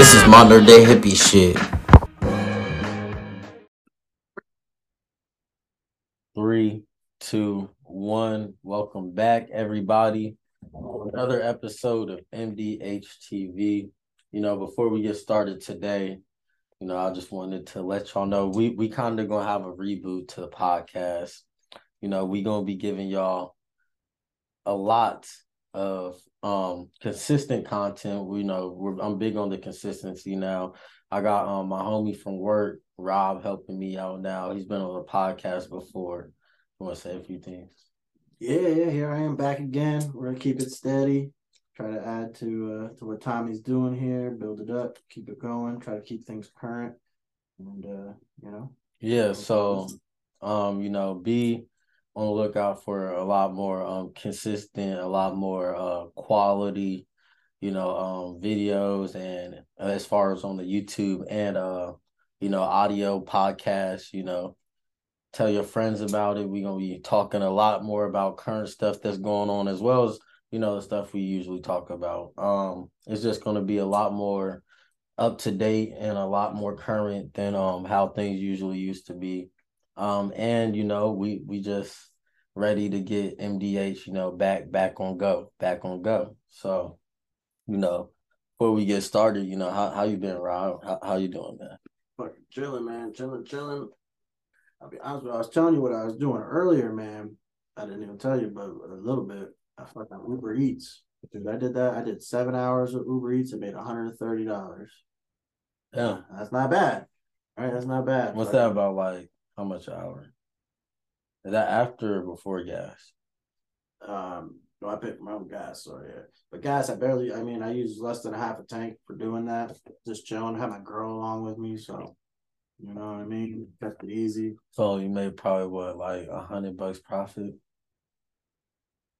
This is modern day hippie shit. Three, two, one. Welcome back, everybody. Another episode of MDHTV. You know, before we get started today, you know, I just wanted to let y'all know we we kind of gonna have a reboot to the podcast. You know, we gonna be giving y'all a lot of um consistent content. We know we're I'm big on the consistency now. I got um my homie from work, Rob, helping me out now. He's been on the podcast before. You want to say a few things? Yeah, yeah, here I am back again. We're gonna keep it steady. Try to add to uh to what Tommy's doing here, build it up, keep it going, try to keep things current. And uh, you know. Yeah, so um, you know, be on the lookout for a lot more um consistent, a lot more uh quality, you know, um videos and as far as on the YouTube and uh, you know, audio podcasts, you know, tell your friends about it. We're gonna be talking a lot more about current stuff that's going on as well as, you know, the stuff we usually talk about. Um, it's just gonna be a lot more up to date and a lot more current than um how things usually used to be. Um and you know we we just ready to get MDH you know back back on go back on go. So you know before we get started, you know how how you been, Rob? How how you doing, man? Fucking chilling, man. Chilling, chilling. I'll be honest with you, I was telling you what I was doing earlier, man. I didn't even tell you, but a little bit. I fucking Uber Eats. Dude, I did that. I did seven hours of Uber Eats and made $130. Yeah. That's not bad. All right, that's not bad. What's that about? Like how much an hour? Is that after or before gas? Um, no, I picked my own gas, so yeah. But gas, I barely. I mean, I use less than a half a tank for doing that. Just chilling. Have my girl along with me, so you know what I mean. Kept it easy. So you made probably what like a hundred bucks profit,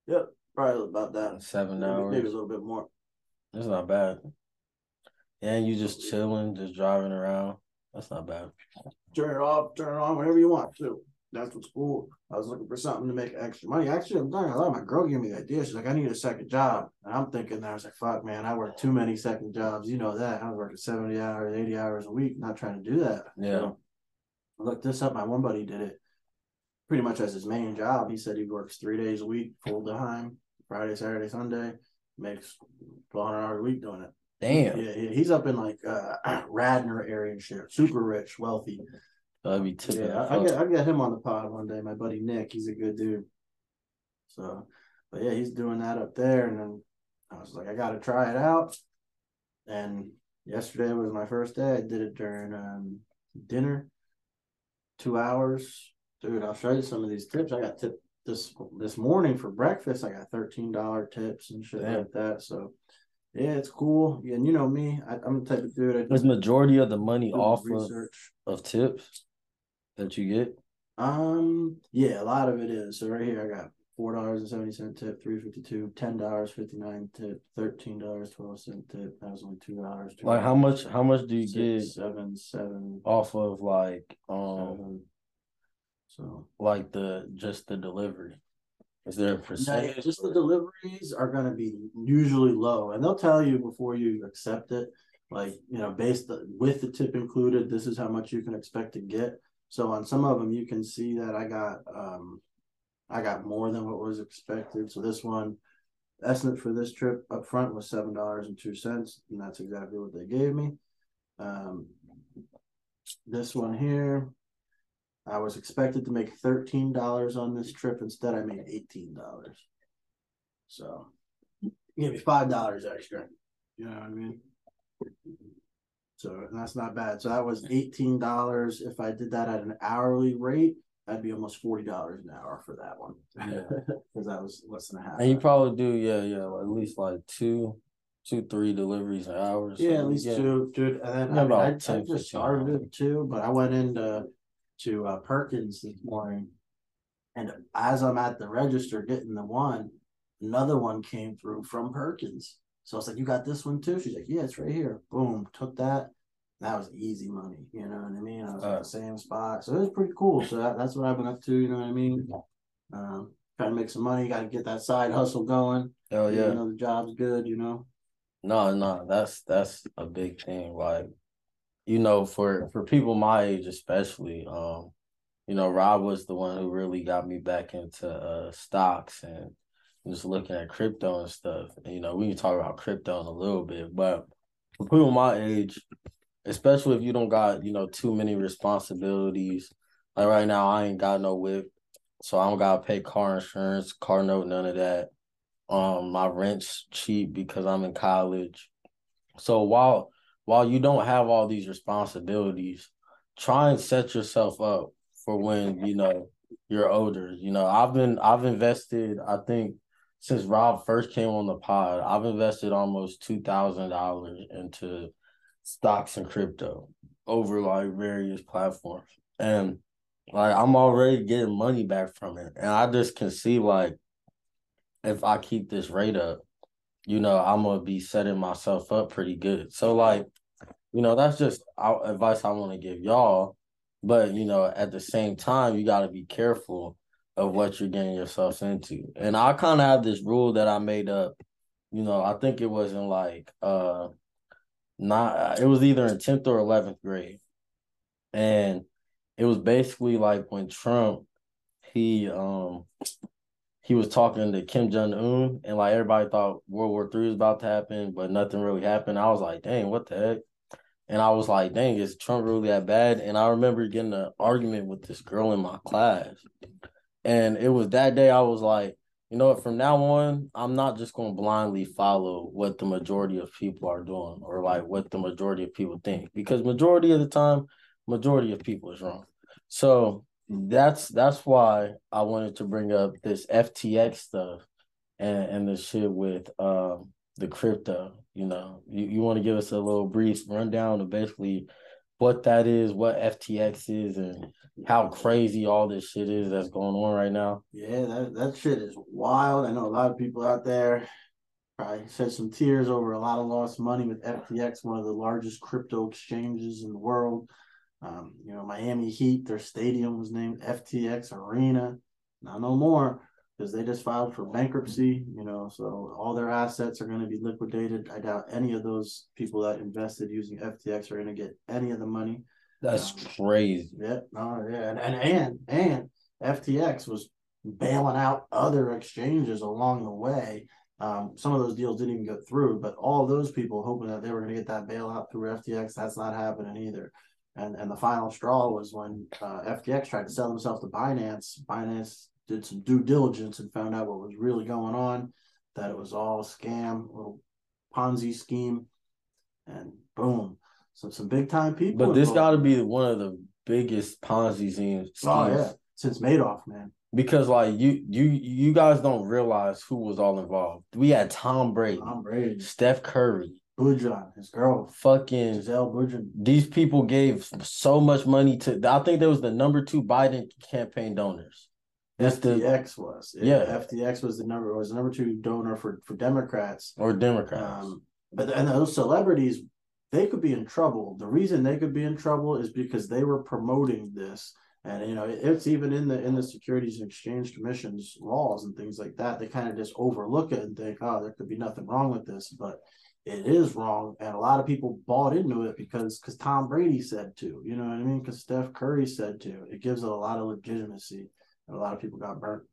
Yep, probably about that. seven Maybe, hours. maybe a little bit more. That's not bad. And you just chilling, just driving around. That's not bad. Turn it off, turn it on whenever you want to. That's what's cool. I was looking for something to make extra money. Actually, I'm talking a lot. My girl gave me the idea. She's like, I need a second job. And I'm thinking, I was like, fuck, man, I work too many second jobs. You know that. I was working 70 hours, 80 hours a week, not trying to do that. Yeah. So, I looked this up. My one buddy did it pretty much as his main job. He said he works three days a week, full time, Friday, Saturday, Sunday, makes 1,200 hours a week doing it. Damn. Yeah, yeah, he's up in like uh, Radnor area and shit. Super rich, wealthy. That'd be tipping. Yeah, I, I get I get him on the pod one day. My buddy Nick, he's a good dude. So, but yeah, he's doing that up there, and then I was like, I got to try it out. And yesterday was my first day. I did it during um, dinner, two hours. Dude, I'll show you some of these tips. I got tipped this this morning for breakfast. I got thirteen dollar tips and shit Damn. like that. So, yeah, it's cool. And you know me, I, I'm the type of dude. I Is majority of the money off of, of tips that you get? Um, yeah, a lot of it is. So right here, I got four dollars and seventy cent tip, three fifty two, ten dollars fifty nine tip, thirteen dollars twelve cent tip. That was only two dollars. Like how much? How much do you get Seven, seven, off of like um seven. So like the just the delivery? Is there a percentage? just the deliveries are gonna be usually low, and they'll tell you before you accept it. Like you know, based with the tip included, this is how much you can expect to get. So on some of them, you can see that I got um, I got more than what was expected. So this one, estimate for this trip up front was seven dollars and two cents, and that's exactly what they gave me. Um, this one here, I was expected to make thirteen dollars on this trip. Instead, I made eighteen dollars. So, give me five dollars extra. You know what I mean? So and that's not bad. So that was eighteen dollars. If I did that at an hourly rate, that'd be almost forty dollars an hour for that one. Yeah. Because that was less than a half. And you probably do, yeah, yeah, at least like two, two, three deliveries an hour. Yeah, at least yeah. two, dude. And then Yeah, I, mean, I, I just started it too, but I went into to uh, Perkins this morning, and as I'm at the register getting the one, another one came through from Perkins. So I was like, "You got this one too?" She's like, "Yeah, it's right here." Boom, took that. That was easy money. You know what I mean? I was at Uh. the same spot, so it was pretty cool. So that, that's what I've been up to. You know what I mean? Um, trying to make some money. Got to get that side hustle going. Hell You yeah. know the job's good. You know. No, no, that's that's a big thing. Like, you know, for for people my age especially, um, you know, Rob was the one who really got me back into uh stocks and just looking at crypto and stuff. And, you know, we can talk about crypto in a little bit, but for people my age, especially if you don't got, you know, too many responsibilities. Like right now, I ain't got no whip, so I don't gotta pay car insurance, car note, none of that. Um, my rent's cheap because I'm in college. So while while you don't have all these responsibilities, try and set yourself up for when you know you're older. You know, I've been I've invested, I think since Rob first came on the pod, I've invested almost two thousand dollars into stocks and crypto over like various platforms. And like I'm already getting money back from it. And I just can see like if I keep this rate up, you know, I'm gonna be setting myself up pretty good. So like, you know, that's just advice I want to give y'all. But you know, at the same time, you got to be careful of what you're getting yourself into. And I kind of have this rule that I made up. You know, I think it was in like uh, not it was either in tenth or eleventh grade, and it was basically like when Trump he um he was talking to Kim Jong Un, and like everybody thought World War Three was about to happen, but nothing really happened. I was like, dang, what the heck? And I was like, dang, is Trump really that bad? And I remember getting an argument with this girl in my class. And it was that day I was like, you know what, from now on, I'm not just gonna blindly follow what the majority of people are doing or like what the majority of people think. Because majority of the time, majority of people is wrong. So that's that's why I wanted to bring up this FTX stuff and and the shit with um the crypto. You know, you, you want to give us a little brief rundown of basically what that is, what FTX is, and how crazy all this shit is that's going on right now. Yeah, that, that shit is wild. I know a lot of people out there probably shed some tears over a lot of lost money with FTX, one of the largest crypto exchanges in the world. Um, you know, Miami Heat, their stadium was named FTX Arena. Now no more because they just filed for bankruptcy, you know, so all their assets are going to be liquidated. I doubt any of those people that invested using FTX are going to get any of the money. That's crazy. Yeah, no, yeah, and and and, and FTX was bailing out other exchanges along the way. Um, some of those deals didn't even go through, but all those people hoping that they were going to get that bailout through FTX, that's not happening either. And and the final straw was when uh, FTX tried to sell themselves to Binance. Binance did some due diligence and found out what was really going on, that it was all a scam, a little Ponzi scheme, and boom, so some big time people. But this got to be one of the biggest Ponzi schemes. Oh yeah, since Madoff, man. Because like you you you guys don't realize who was all involved. We had Tom Brady, Tom Brady, Steph Curry, Bündchen, his girl, fucking Gisele Bündchen. these people gave so much money to I think there was the number two Biden campaign donors. That's the FTX was. Yeah. FTX was the number was the number two donor for for Democrats. or Democrats. Um, but and those celebrities, they could be in trouble. The reason they could be in trouble is because they were promoting this, and you know it's even in the in the Securities and Exchange Commission's laws and things like that. They kind of just overlook it and think, oh, there could be nothing wrong with this, but it is wrong, and a lot of people bought into it because because Tom Brady said to. You know what I mean? Because Steph Curry said to. It gives it a lot of legitimacy, and a lot of people got burnt.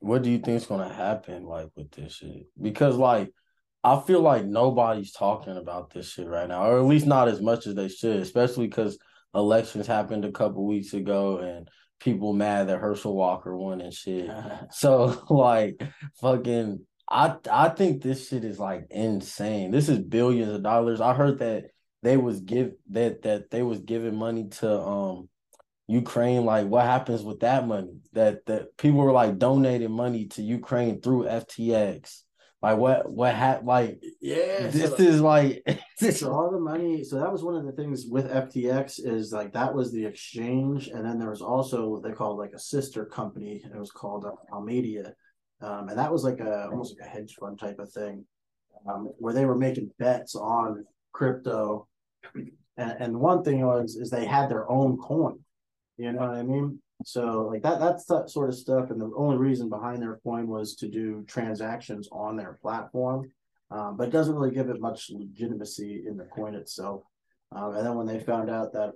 what do you think is gonna happen like with this shit? Because like I feel like nobody's talking about this shit right now, or at least not as much as they should, especially because elections happened a couple weeks ago and people mad that Herschel Walker won and shit. So like fucking I I think this shit is like insane. This is billions of dollars. I heard that they was give that that they was giving money to um Ukraine, like what happens with that money? That that people were like donating money to Ukraine through FTX. Like what what had like Yeah, this so- is like so all the money so that was one of the things with ftx is like that was the exchange and then there was also what they called like a sister company it was called uh, Alameda. Um, and that was like a almost like a hedge fund type of thing um, where they were making bets on crypto. And, and one thing was is they had their own coin. You know what i mean so like that that's that sort of stuff and the only reason behind their coin was to do transactions on their platform um, but it doesn't really give it much legitimacy in the coin itself. Um, and then when they found out that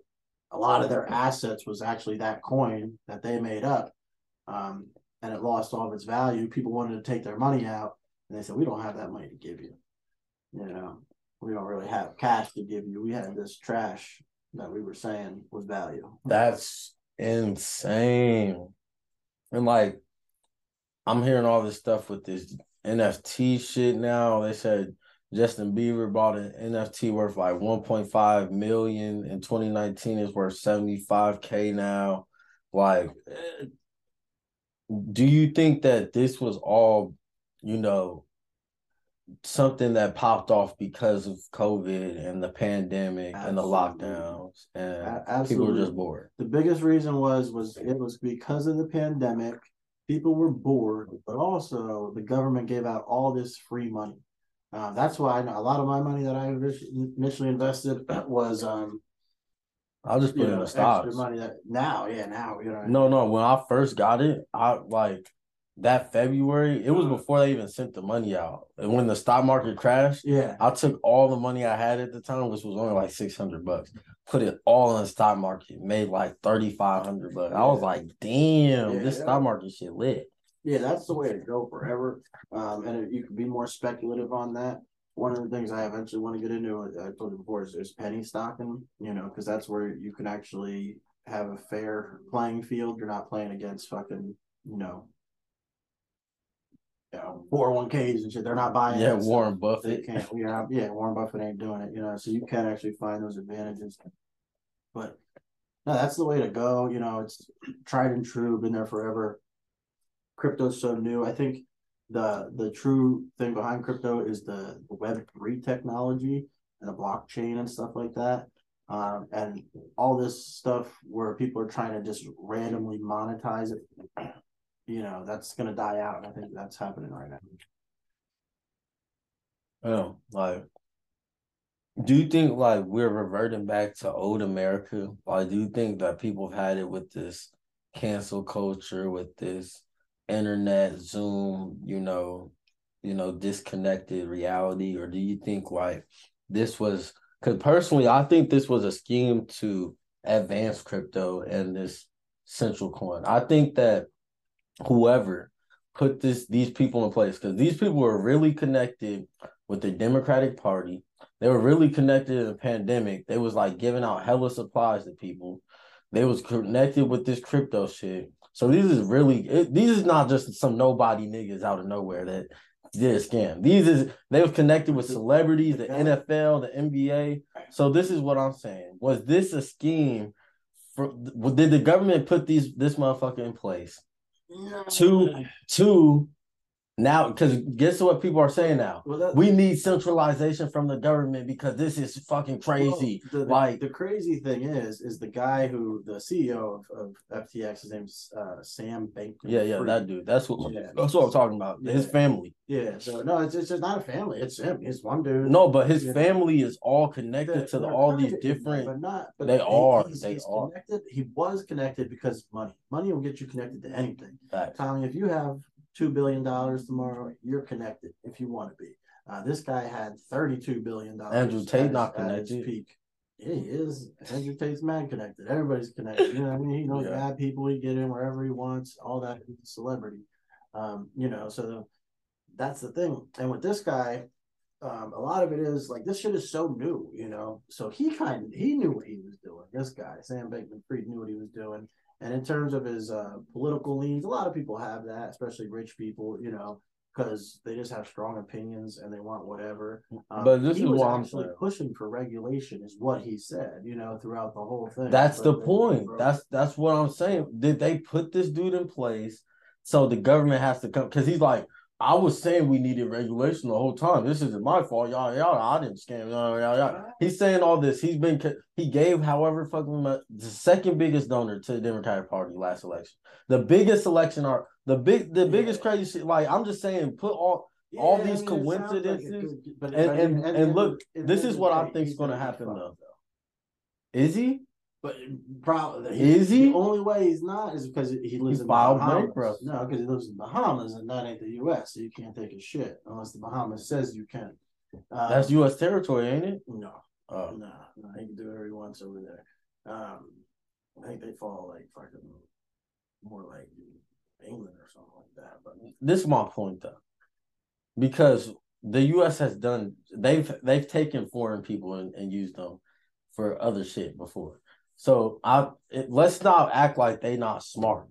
a lot of their assets was actually that coin that they made up, um, and it lost all of its value, people wanted to take their money out, and they said, "We don't have that money to give you. You know, we don't really have cash to give you. We had this trash that we were saying was value." That's insane. And like, I'm hearing all this stuff with this NFT shit now. They said Justin Bieber bought an NFT worth like 1.5 million in 2019 is worth 75k now. Like, eh, do you think that this was all, you know, something that popped off because of COVID and the pandemic and the lockdowns and A- people were just bored? The biggest reason was was it was because of the pandemic. People were bored, but also the government gave out all this free money. Uh, that's why I know a lot of my money that I initially invested was um I'll just put you it know in the stocks. money that now yeah now you know No, no. When I first got it, I like that February. It was before they even sent the money out. And when the stock market crashed, yeah I took all the money I had at the time, which was only like six hundred bucks, put it all in the stock market, made like thirty five hundred bucks. I was like, damn, Yeah, this yeah. stock market shit lit. yeah that's the way to go forever. Um, and you can be more speculative on that. One of the things I eventually want to get into, I told you before, is, is penny stocking. You know, because that's where you can actually have a fair playing field. You're not playing against fucking, you know, you know, 401ks and shit. They're not buying. Yeah, stuff. Warren They Buffett. can't. We are. Yeah, Warren Buffett ain't doing it. You know, so you can actually find those advantages. But no, that's the way to go. You know, it's tried and true. Been there forever. Crypto's so new. I think the the true thing behind crypto is the, the Web three technology and the blockchain and stuff like that. Um, and all this stuff where people are trying to just randomly monetize it, you know, that's gonna die out. I think that's happening right now. Yeah, like, do you think like we're reverting back to old America? Like, do you think that people have had it with this cancel culture, with this internet, Zoom, you know, you know, disconnected reality, or do you think like this was? Because personally, I think this was a scheme to advance crypto and this central coin. I think that whoever put this these people in place because these people were really connected with the Democratic Party. They were really connected in the pandemic. They was like giving out hella supplies to people. They was connected with this crypto shit. So these is really it, these is not just some nobody niggas out of nowhere that did a scam. These is they was connected with celebrities, the NFL, the NBA. So this is what I'm saying. Was this a scheme? For, did the government put these this motherfucker in place? Two, two. Now, because guess what people are saying now? Well, that, We need centralization from the government because this is fucking crazy. Well, the, like- the crazy thing is, is the guy who the CEO of, of FTX, his name's uh, Sam Bankman. Yeah, yeah, that dude. That's what. Yeah. That's what I'm talking about. His family. Yeah, so no, it's it's just not a family. It's him. It's one dude. No, but his Yeah. family is all connected to the, all these different. But not. But They are, He's, they he's are. connected. He was connected because money. Money will get you connected to anything. Facts. Tommy, if you have two billion dollars tomorrow, you're connected if you want to be. Uh, this guy had thirty-two billion dollars. Andrew Tate not connected. Peak. Yeah, he is. Andrew Tate's mad connected. Everybody's connected. You know I mean? He knows Yeah. bad people. He get in wherever he wants. All that. He's a celebrity. Um, you know, so that's the thing. And with this guy, um, a lot of it is like this shit is so new, you know. So he kind of he knew what he was doing. This guy, Sam Bankman Fried, knew what he was doing. And in terms of his uh, political leans, a lot of people have that, especially rich people, you know. because they just have strong opinions and they want whatever. Um, But this is what I'm actually saying. pushing for regulation, is what he said. You know, throughout the whole thing. That's But the point. That's that's what I'm saying. Did they put this dude in place so the government has to come? Because he's like, I was saying we needed regulation the whole time. This isn't my fault. Y'all, y'all, I didn't scam. Y'all, y'all. He's saying all this. He's been he gave however fucking much the second biggest donor to the Democratic Party last election. The biggest election are the big the biggest crazy shit. Like I'm just saying, put all all these sounds like coincidences- good- but- and- and- at and look, of- at the this is what I think is gonna happen, though. is he? But probably Is he? The only way he's not is because he lives in filed Bahamas. No, because he lives in Bahamas, and that ain't the U.S. So you can't take a shit unless the Bahamas says you can. Um, That's U.S. territory, ain't it? No, Oh. no, no. He can do whatever he wants over there. Um, I think they fall like fucking more like England or something like that. But this is my point though, because the U.S. has done they've they've taken foreign people and, and used them for other shit before. So I it, let's not act like they not smart.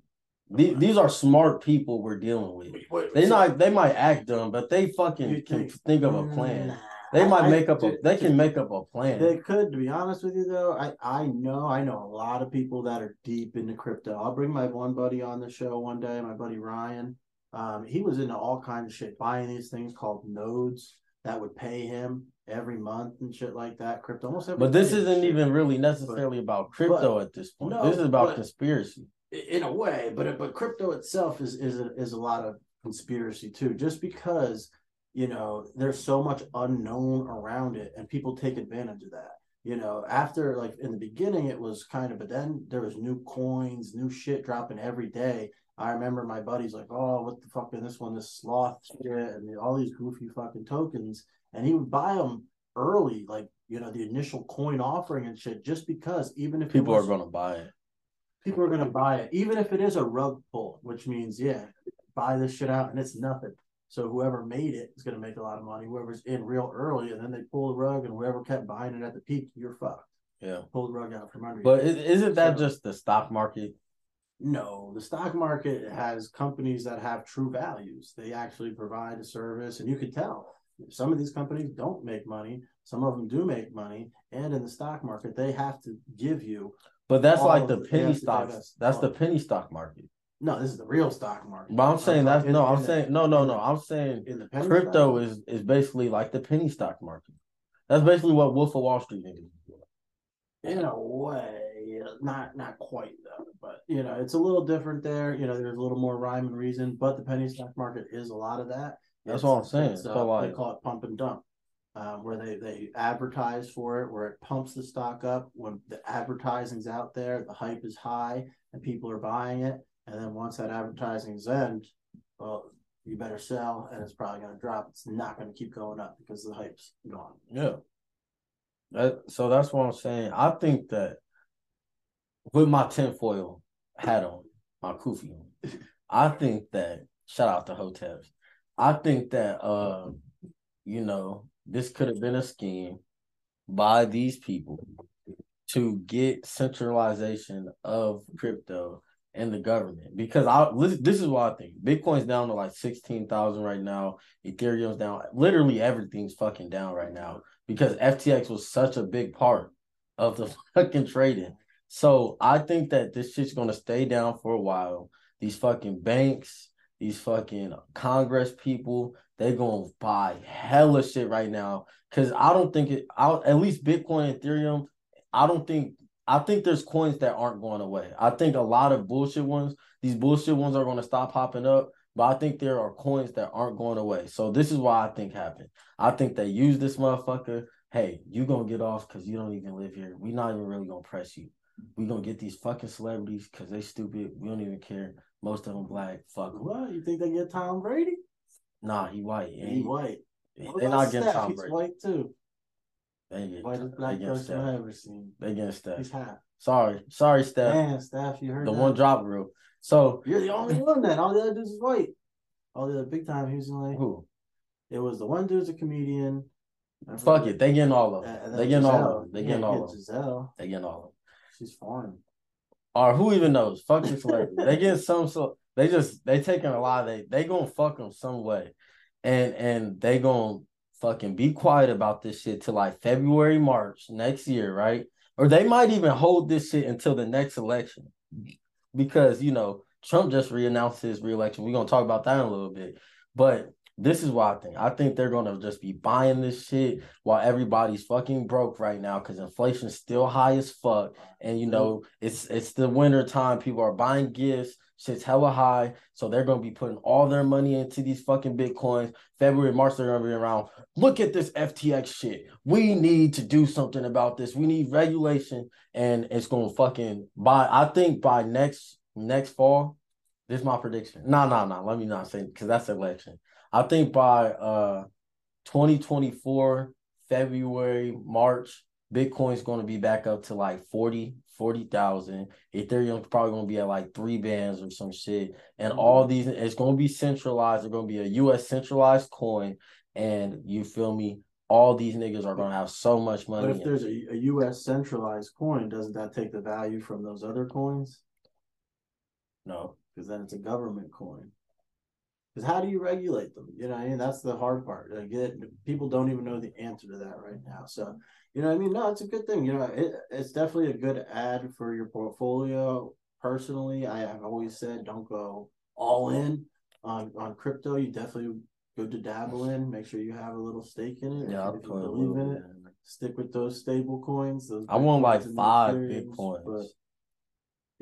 The- These are smart people we're dealing with. They not they might act dumb, but they fucking You can think- think of a plan. Nah. They might I- make up a to- they to- can make up a plan. They could, to be honest with you, though. I I know I know a lot of people that are deep into crypto. I'll bring my one buddy on the show one day, my buddy Ryan. Um, he was into all kinds of shit, buying these things called nodes that would pay him every month and shit like that. Crypto, almost every But this isn't shit. even really necessarily about crypto at this point. no, this is about but- conspiracy. in a way, but but crypto itself is is a, is a lot of conspiracy too. Just because you know there's so much unknown around it, and people take advantage of that. You know, after like in the beginning, it was kind of, but then there was new coins, new shit dropping every day. I remember my buddies like, oh, what the fuck is this one, this sloth shit, and all these goofy fucking tokens, and he would buy them early, like you know the initial coin offering and shit, just because even if People are gonna buy it. people are going to buy it, even if it is a rug pull, which means, yeah, buy this shit out and it's nothing. So whoever made it is going to make a lot of money. Whoever's in real early and then they pull the rug and whoever kept buying it at the peak, you're fucked. Yeah. Pull the rug out from under you. But is isn't that So- just the stock market? No, the stock market has companies that have true values. They actually provide a service, and you can tell some of these companies don't make money. Some of them do make money, and in the stock market, they have to give you. But that's like the penny stocks. That's the penny stock market. No, this is the real stock market. But I'm saying that's no, I'm saying no, no, no. I'm saying in the crypto is is basically like the penny stock market. That's basically what Wolf of Wall Street is. in a way, not not quite though, but you know, it's a little different there. You know, there's a little more rhyme and reason, but the penny stock market is a lot of that. That's what I'm saying. it's, So, uh, like- they call it pump and dump, um, where they they advertise for it, where it pumps the stock up when the advertising's out there, the hype is high, and people are buying it, and then once that advertising's end, well, you better sell, and it's probably going to drop. It's not going to keep going up because the hype's gone. Yeah. That, so that's what I'm saying. I think that with my tinfoil hat on, my kufi on, I think that shout out to hotels. I think that uh, you know, this could have been a scheme by these people to get centralization of crypto and the government. Because I this is what I think. Bitcoin's down to like sixteen thousand right now. Ethereum's down. Literally everything's fucking down right now because FTX was such a big part of the fucking trading. So I think that this shit's gonna stay down for a while. These fucking banks, these fucking Congress people, they gonna buy hella shit right now. Cause I don't think it. I at least Bitcoin and Ethereum. I don't think. I think there's coins that aren't going away. I think a lot of bullshit ones. These bullshit ones are gonna stop popping up. But I think there are coins that aren't going away. So this is why I think happened. I think they use this motherfucker. Hey, you gonna get off because you don't even live here. We're not even really gonna press you. We gonna get these fucking celebrities because they stupid. We don't even care. Most of them black. Fuck. What you think they get Tom Brady? Nah, he white. He He, white. They not getting Steph? Tom He's Brady. white too. They get, Whitest they black getting person I've ever seen. They getting Steph. He's half. Sorry, sorry, Steph. Man, Steph, you heard the that? one drop rule. So You're the only one then. All the other dudes is white. All the other big time he was like who? it was the one dude's a comedian. Fuck it. They getting all of them. They getting all of them. They getting all of them. They getting all of them. She's foreign. Or who even knows? Fuck this celebrity. they get some so they just they taking a lot. They they gonna fuck them some way. and and they gonna fucking be quiet about this shit till like February, March next year, right? Or they might even hold this shit until the next election. Because, you know, Trump just reannounced his reelection. We're gonna talk about that in a little bit. But this is what I think. I think they're gonna just be buying this shit while everybody's fucking broke right now because inflation's still high as fuck. And you know, it's it's the winter time. People are buying gifts. Shit's hella high. So they're gonna be putting all their money into these fucking bitcoins. February, March, they're gonna be around. Look at this FTX shit. We need to do something about this. We need regulation, and it's gonna fucking by I think by next next fall. This is my prediction. No, no, no. Let me not say because that's election. I think by uh 2024, February, March, Bitcoin's going to be back up to like 40, 40,000. Ethereum's probably going to be at like three bands or some shit. And Mhm. all these, it's going to be centralized. It's going to be a US centralized coin. And you feel me? All these niggas are going to have so much money. But if there's a, a US centralized coin, doesn't that take the value from those other coins? no. Because then it's a government coin. Because how do you regulate them? You know, I mean, that's the hard part. Like it, people don't even know the answer to that right now. So, you know, I mean, no, it's a good thing. You know, it, it's definitely a good ad for your portfolio. Personally, I have always said don't go all in on on crypto. You definitely good to dabble in. Make sure you have a little stake in it. Yeah, I'll if you put a believe in it. Stick with those stable coins. Those I want like five Bitcoins.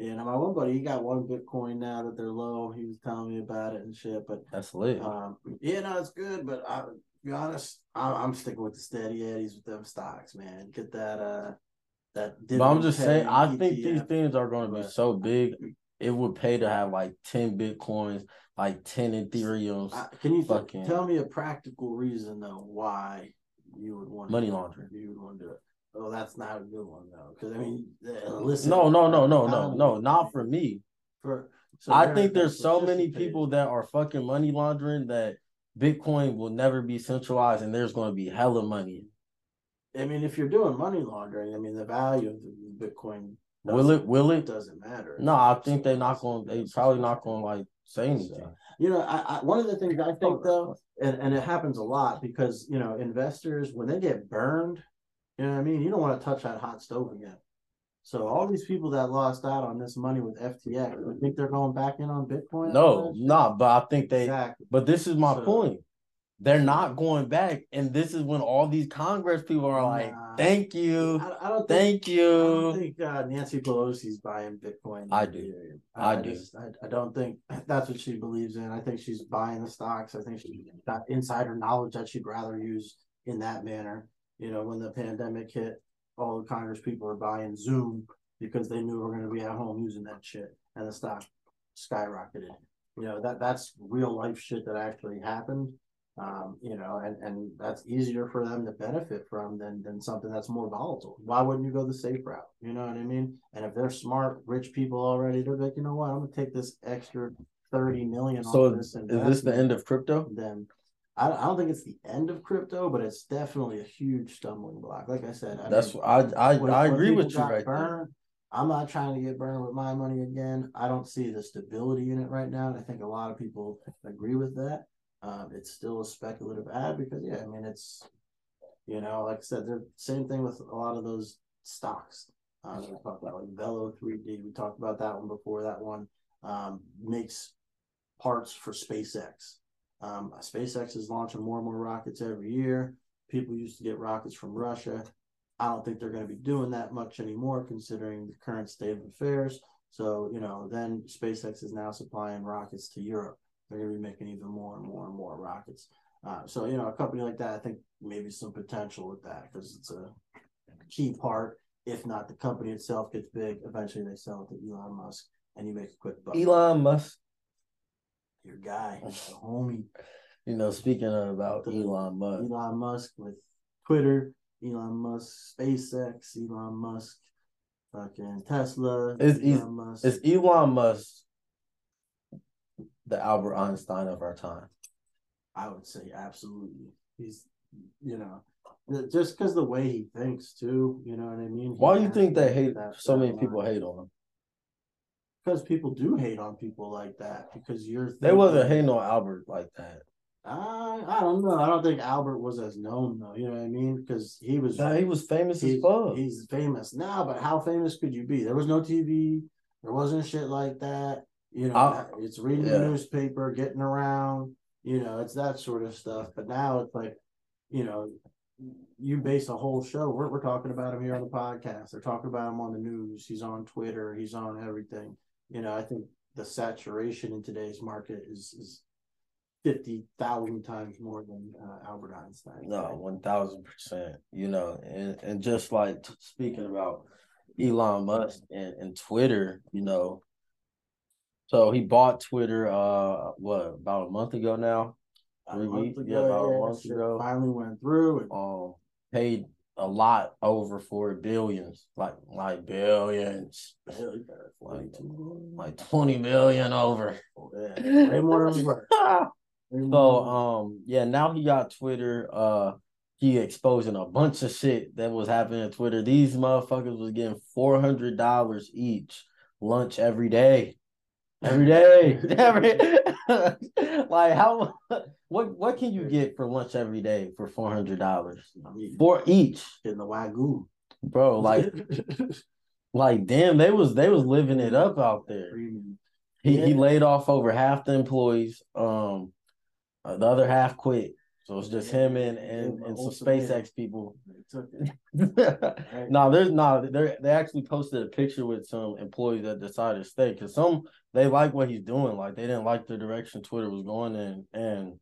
Yeah, and my one buddy, he got one Bitcoin now that they're low. He was telling me about it and shit. But That's lit. um, yeah, no, it's good. But I, to be honest, I'm, I'm sticking with the steady eddies with them stocks, man. Get that uh that. But I'm just saying, I think these things are going to be so big. It would pay to have like 10 Bitcoins, like 10 Ethereums. I- can you fucking- tell me a practical reason though why you would want Money laundering. You would want to do it. Oh, that's not a good one though, because I mean, listen. No, no, no, no, no, um, no, not for me. For so I think there's so many people that are fucking money laundering that Bitcoin will never be centralized and there's going to be hella money. I mean, if you're doing money laundering, I mean, the value of the Bitcoin Will it? doesn't- Will it? doesn't matter. No, I think they're not going. They probably not going to like say anything. So, you know, I, I one of the things I think though, and, and it happens a lot because you know investors when they get burned, you know what I mean. You don't want to touch that hot stove again. So all these people that lost out on this money with FTX, I think they're going back in on Bitcoin. No, no, but I think they. exactly. But this is my So- point. They're not going back, and this is when all these Congress people are like, Nah. "Thank you, I, I don't think. thank I don't you." think uh, Nancy Pelosi's buying Bitcoin. I do. Ethereum. I do. just- I, I don't think that's what she believes in. I think she's buying the stocks. I think she's got insider knowledge that she'd rather use in that manner. You know, when the pandemic hit, all the Congress people were buying Zoom because they knew we were going to be at home using that shit, and the stock skyrocketed. You know that that's real life shit that actually happened. Um, you know, and and that's easier for them to benefit from than than something that's more volatile. Why wouldn't you go the safe route? You know what I mean? And if they're smart, rich people already, they're like, you know what, I'm gonna take this extra thirty million. So off this is this the end of crypto? Then I, I don't think it's the end of crypto, but it's definitely a huge stumbling block. Like I said, I That's mean, I I, when- I agree with you right burned, I'm not trying to get burned with my money again. I don't see the stability in it right now, and I think a lot of people agree with that. Um, it's still a speculative ad because, yeah, I mean, it's you know, like I said, the same thing with a lot of those stocks. Uh, that we talked about like Velo 3D. We talked about that one before. That one um, makes parts for SpaceX. Um, SpaceX is launching more and more rockets every year. People used to get rockets from Russia. I don't think they're going to be doing that much anymore, considering the current state of affairs. So, you know, then SpaceX is now supplying rockets to Europe. They're going to be making even more and more and more rockets. Uh, so, you know, a company like that, I think maybe some potential with that because it's a key part. If not, the company itself gets big. Eventually, they sell it to Elon Musk, and you make a quick buck. Elon Musk. Your guy, the homie. You know, speaking about The- Elon Musk, Elon Musk with Twitter, Elon Musk, SpaceX, Elon Musk, fucking Tesla. Is- Elon Musk. is Elon Musk the Albert Einstein of our time? I would say absolutely. He's, you know, just because the way he thinks too. You know what I mean? Why do you think they hate so many people hate? hate on him? Because people do hate on people like that. Because you're. They wasn't hating on Albert like that. I I don't know. I don't think Albert was as known though. You know what I mean? Because he was Nah, he was famous he- as fuck. he's famous now, but how famous could you be? There was no TV. There wasn't shit like that. You know, I- it's reading yeah. the newspaper, getting around. You know, it's that sort of stuff. But now it's like, you know, you base a whole show. We're we're talking about him here on the podcast. They're talking about him on the news. He's on Twitter. He's on everything. You know, I think the saturation in today's market is is fifty thousand times more than uh, Albert Einstein. No, one thousand percent. You know, and and just like t- speaking about Elon Musk and, and Twitter, you know. So he bought Twitter uh what about a month ago now? Three weeks? ago, Yeah, about a month ago. Finally went through. And, Um paid a lot over for it, billions, like like billions. Like like 20 million over. yeah, more than we were. Way So um yeah, now he got Twitter. Uh he exposing a bunch of shit that was happening on Twitter. These motherfuckers was getting four hundred dollars each, lunch every day. Every day. every like how what what can you get for lunch every day for four hundred dollars? I mean, For each. in the wagyu. Bro, like like damn, they was they was living it up out there. He he laid off over half the employees. Um, uh, the other half quit. So it's just him and and, and some. SpaceX people. They took it. no, there's no. They they actually posted a picture with some employees that decided to stay because some they like what he's doing. Like they didn't like the direction Twitter was going in, and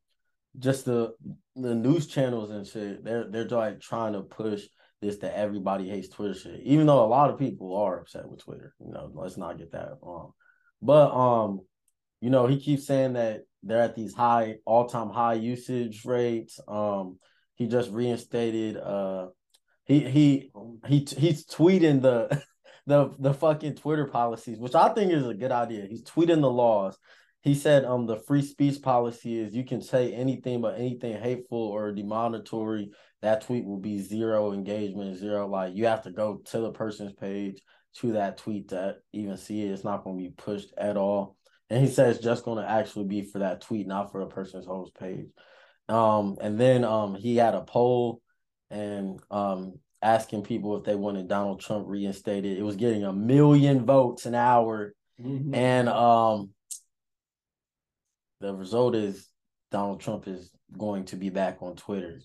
just the the news channels and shit. They're they're like trying to push this that everybody hates Twitter shit. Even though a lot of people are upset with Twitter. You know, let's not get that wrong. But um, you know, he keeps saying that they're at these high all time high usage rates. Um, he just reinstated uh he he he he's tweeting the the the fucking Twitter policies, which I think is a good idea. He's tweeting the laws. He said um the free speech policy is you can say anything but anything hateful or demonetary. That tweet will be zero engagement, zero like you have to go to the person's page to that tweet to even see it. It's not going to be pushed at all. And he says just going to actually be for that tweet, not for a person's host page. Um, and then um he had a poll and um asking people if they wanted Donald Trump reinstated. It was getting a million votes an hour. Mhm. And um the result is Donald Trump is going to be back on Twitter,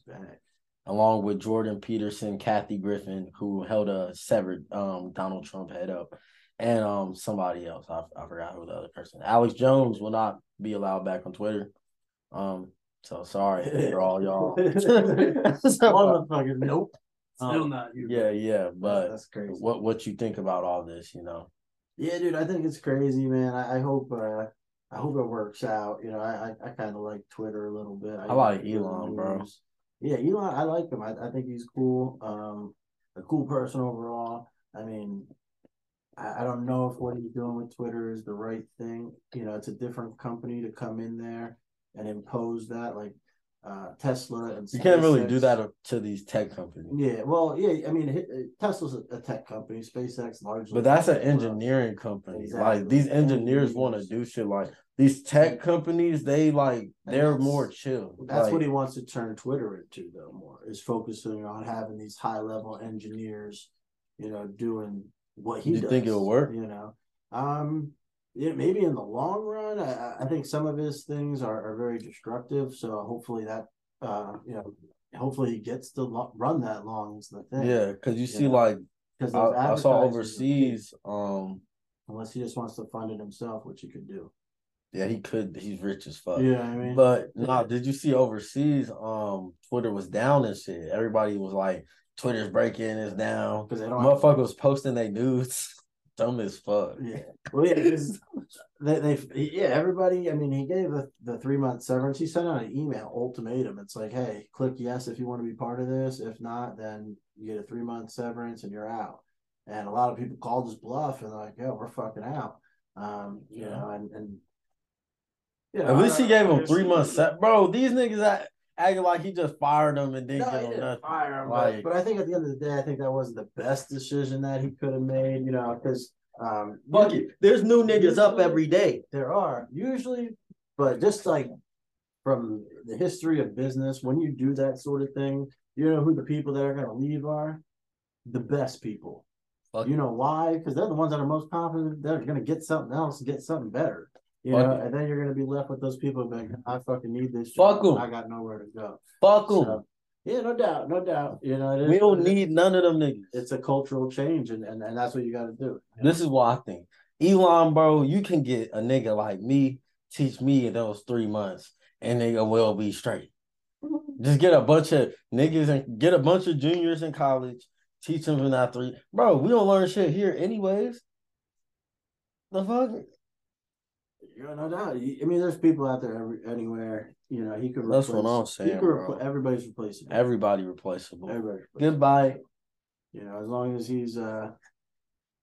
along with Jordan Peterson, Kathy Griffin, who held a severed um Donald Trump head up, and um somebody else. I, I forgot who the other person. Alex Jones will not be allowed back on Twitter. Um, so sorry for all y'all. So, nope. Still Um, not you. yeah, yeah, but that's crazy. what what you think about all this? You know, Yeah, dude, I think it's crazy, man. I, I hope uh I hope it works out. You know, I I, I kind of like Twitter a little bit. I like get the Elon, bro. news. Yeah, Elon, I like him. I, I think he's cool. Um, a cool person overall. I mean, I, I don't know if what he's doing with Twitter is the right thing. You know, it's a different company to come in there and impose that, like uh Tesla and you can't really do that to these tech companies. Yeah, well, yeah. I mean, uh, Tesla's a, tech company. SpaceX largely, But that's an engineering company. Exactly. Like these engineers want to do shit. Like these tech companies, they like they're more chill. That's Like, what he wants to turn Twitter into, though. More is focusing on having these high level engineers, you know, doing what he You does. think it'll work? You know, um, yeah, maybe in the long run. I, I- think some of his things are, are very destructive. So hopefully that, uh, you know, hopefully he gets to lo- run that long is the thing. yeah, because you see, Yeah. like because I, I saw overseas. Um, unless he just wants to fund it himself, which he could do. yeah, he could. He's rich as fuck. Yeah, I mean, But no, did you see overseas? Um, Twitter was down and shit. Everybody was like, "Twitter's breaking, it's down." because they don't. have- posting their nudes. Dumb as fuck. Yeah. Well, yeah, they, they, yeah, everybody. I mean, he gave the, the three month severance. He sent out an email ultimatum. It's like, hey, click yes if you want to be part of this. If not, then you get a three month severance and you're out. And a lot of people called his bluff and they're like, yeah, we're fucking out. Um, you Yeah. know, and and you know, At least he gave I him three months. Set. Bro, these niggas act, acting like he just fired them and didn't No, he him nothing. fire him, Like- but, but I think at the end of the day, I think that wasn't the best decision that he could have made. You know, because um, Fuck it. There's new niggas up every day. There are usually, but just like from the history of business, when you do that sort of thing, you know who the people that are going to leave are? The best people. Fuck You know why? Because they're the ones that are most confident they're going to get something else and get something better. You Fuck know, it. and then you're going to be left with those people being, I fucking need this. Fuck job. 'em. I got nowhere to go. Fuck 'em. So, yeah, no doubt, no doubt. You know, is we don't need none of them niggas. It's a cultural change, and, and, and that's what you got to do. This is what I think. Elon, bro, you can get a nigga like me, teach me in those three months, and nigga will be straight. Just get a bunch of niggas and get a bunch of juniors in college, teach them in that three. Bro, we don't learn shit here anyways. The fuck? Yeah, no doubt. I mean, there's people out there every, anywhere. You know, he could. That's replace, what I'm saying, bro. repl- everybody's replaceable. Everybody replaceable. Everybody. replaceable. Goodbye. You know, as long as he's uh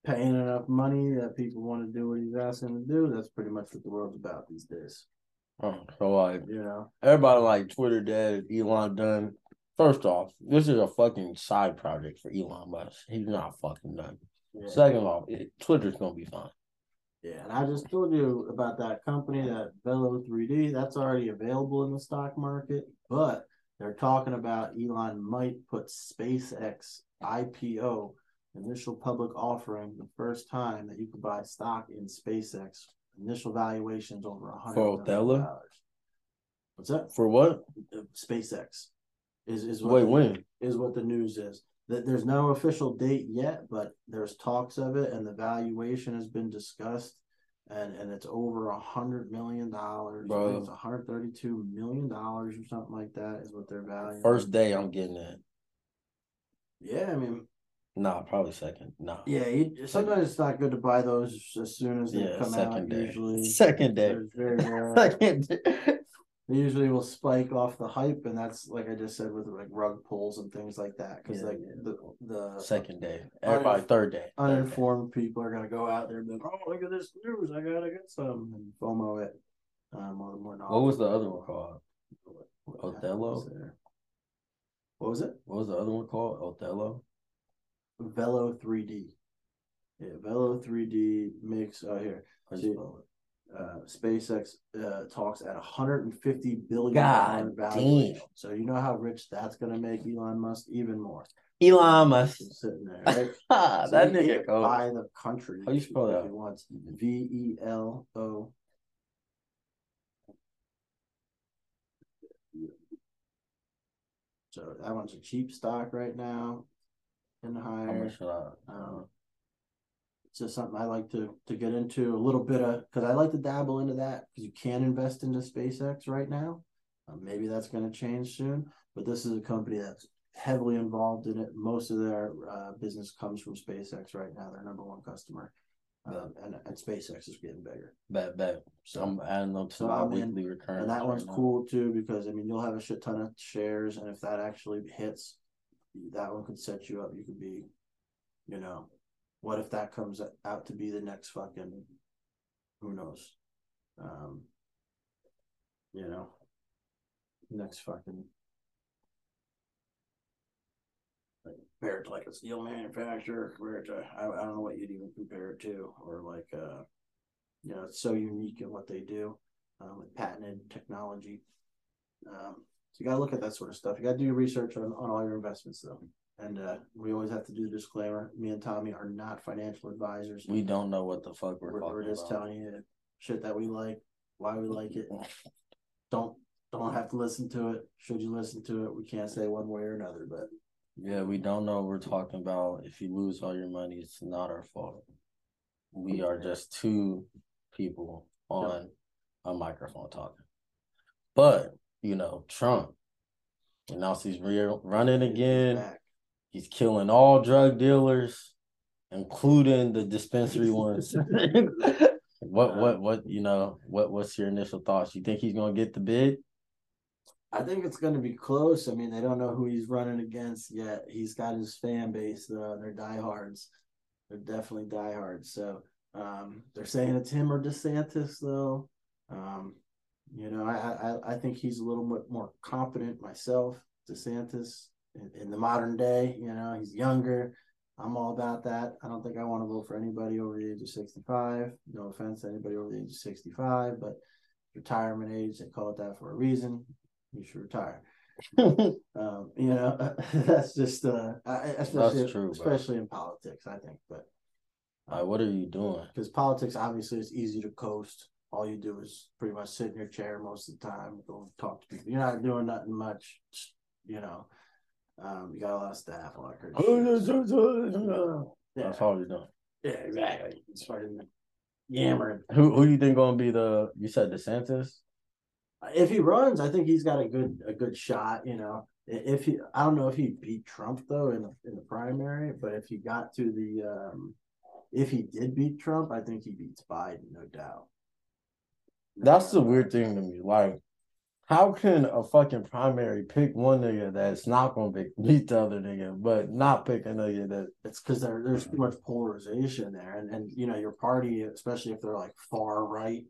paying enough money that people want to do what he's asking to do, that's pretty much what the world's about these days. Oh, so like You know, everybody like Twitter dead, Elon done. First off, this is a fucking side project for Elon Musk. He's not fucking done. yeah. Second off, it, Twitter's gonna be fine. Yeah. And I just told you about that company, that Velo 3D. That's already available in the stock market, but they're talking about Elon might put SpaceX IPO initial public offering the first time that you could buy stock in SpaceX. Initial valuations over a hundred For million Othello? dollars. What's that? For what? SpaceX is is Wait, the- when? is what the news is. That there's no official date yet, but there's talks of it, and the valuation has been discussed, and and it's over a hundred million dollars. It's one hundred thirty-two million dollars or something like that is what they're valuing. First day, I'm getting it. yeah, I mean, Nah, probably second. Nah. yeah. You, sometimes it's not good to buy those as soon as they Yeah, come out. day. Usually, Second day. Very rare. Second day. They usually will spike off the hype, and that's like I just said with like rug pulls and things like that. Because Yeah, like yeah. the the Second day. Everybody third day. Third day. uninformed people are gonna go out there and be like, "Oh, look at this news! I gotta get some." And FOMO it. Um, or more What was the other one called? What Othello? What was it? What was the other one called? Othello. Velo 3D. Yeah, Velo 3D makes. Oh, here. See? Uh, SpaceX uh, talks at 150 billion God valuation. damn. So you know how rich that's gonna make Elon Musk even more. Elon Musk. Sitting there, right? So that nigga buy the country. How you spell that? He wants V E L O. So that one's a cheap stock right now. In the How higher. much? Um, it's just something I like to to get into a little bit of because I like to dabble into that because you can invest into SpaceX right now. Uh, maybe that's going to change soon, but this is a company that's heavily involved in it. Most of their uh, business comes from SpaceX right now. Their number one customer, um, and and SpaceX is getting bigger. Bet, bet. So I'm adding them to so my weekly recurrence. and that one's right cool too because I mean you'll have a shit ton of shares, and if that actually hits, that one could set you up. You could be, you know, what if that comes out to be the next fucking, who knows, um, you know, next fucking. Like, compare it to like a steel manufacturer, compare it to I, I don't know what you'd even compare it to, or like uh, you know, it's so unique in what they do um, with patented technology. Um, so you got to look at that sort of stuff. You got to do research on, on all your investments, though. And uh, we always have to do the disclaimer. Me and Tommy are not financial advisors. We don't know what the fuck we're, We're, talking we're just about. telling you shit that we like, why we like it. Don't don't have to listen to it. Should you listen to it, we can't say one way or another. But Yeah, we don't know what we're talking about. If you lose all your money, it's not our fault. We are just two people on a microphone talking. But, you know, Trump announced he's re- running again. He's killing all drug dealers, including the dispensary ones. what what what you know, what what's your initial thoughts? You think he's gonna get the bid? I think it's going to be close. I mean, they don't know who he's running against yet. He's got his fan base, though. They're diehards. They're definitely diehards. So um, they're saying it's him or DeSantis, though. Um, you know, I, I I think he's a little bit more competent myself. DeSantis in, the modern day, you know, he's younger. I'm all about that. I don't think I want to vote for anybody over the age of 65. No offense to anybody over the age of 65, but retirement age. They call it that for a reason. You should retire. um, you know, that's just uh, especially That's true, bro. especially in politics. I think, but like, what are you doing? because politics obviously is easy to coast. All you do is pretty much sit in your chair most of the time, go talk to people. You're not doing nothing much, you know. Um, you got a lot of staff, a lot of crazy shit. Yeah, That's all you're doing. yeah, exactly. It's fucking yammering. Who who you think gonna be the? You said DeSantis. If he runs, I think he's got a good a good shot. You know, if he, I don't know if he beat Trump though in the in the primary, but if he got to the, um if he did beat Trump, I think he beats Biden, no doubt. That's the weird thing to me. Like, how can a fucking primary pick one nigga that's not gonna pick, beat the other nigga, but not pick a nigga that? It's because there, there's too much polarization there, and and you know your party, especially if they're like far right,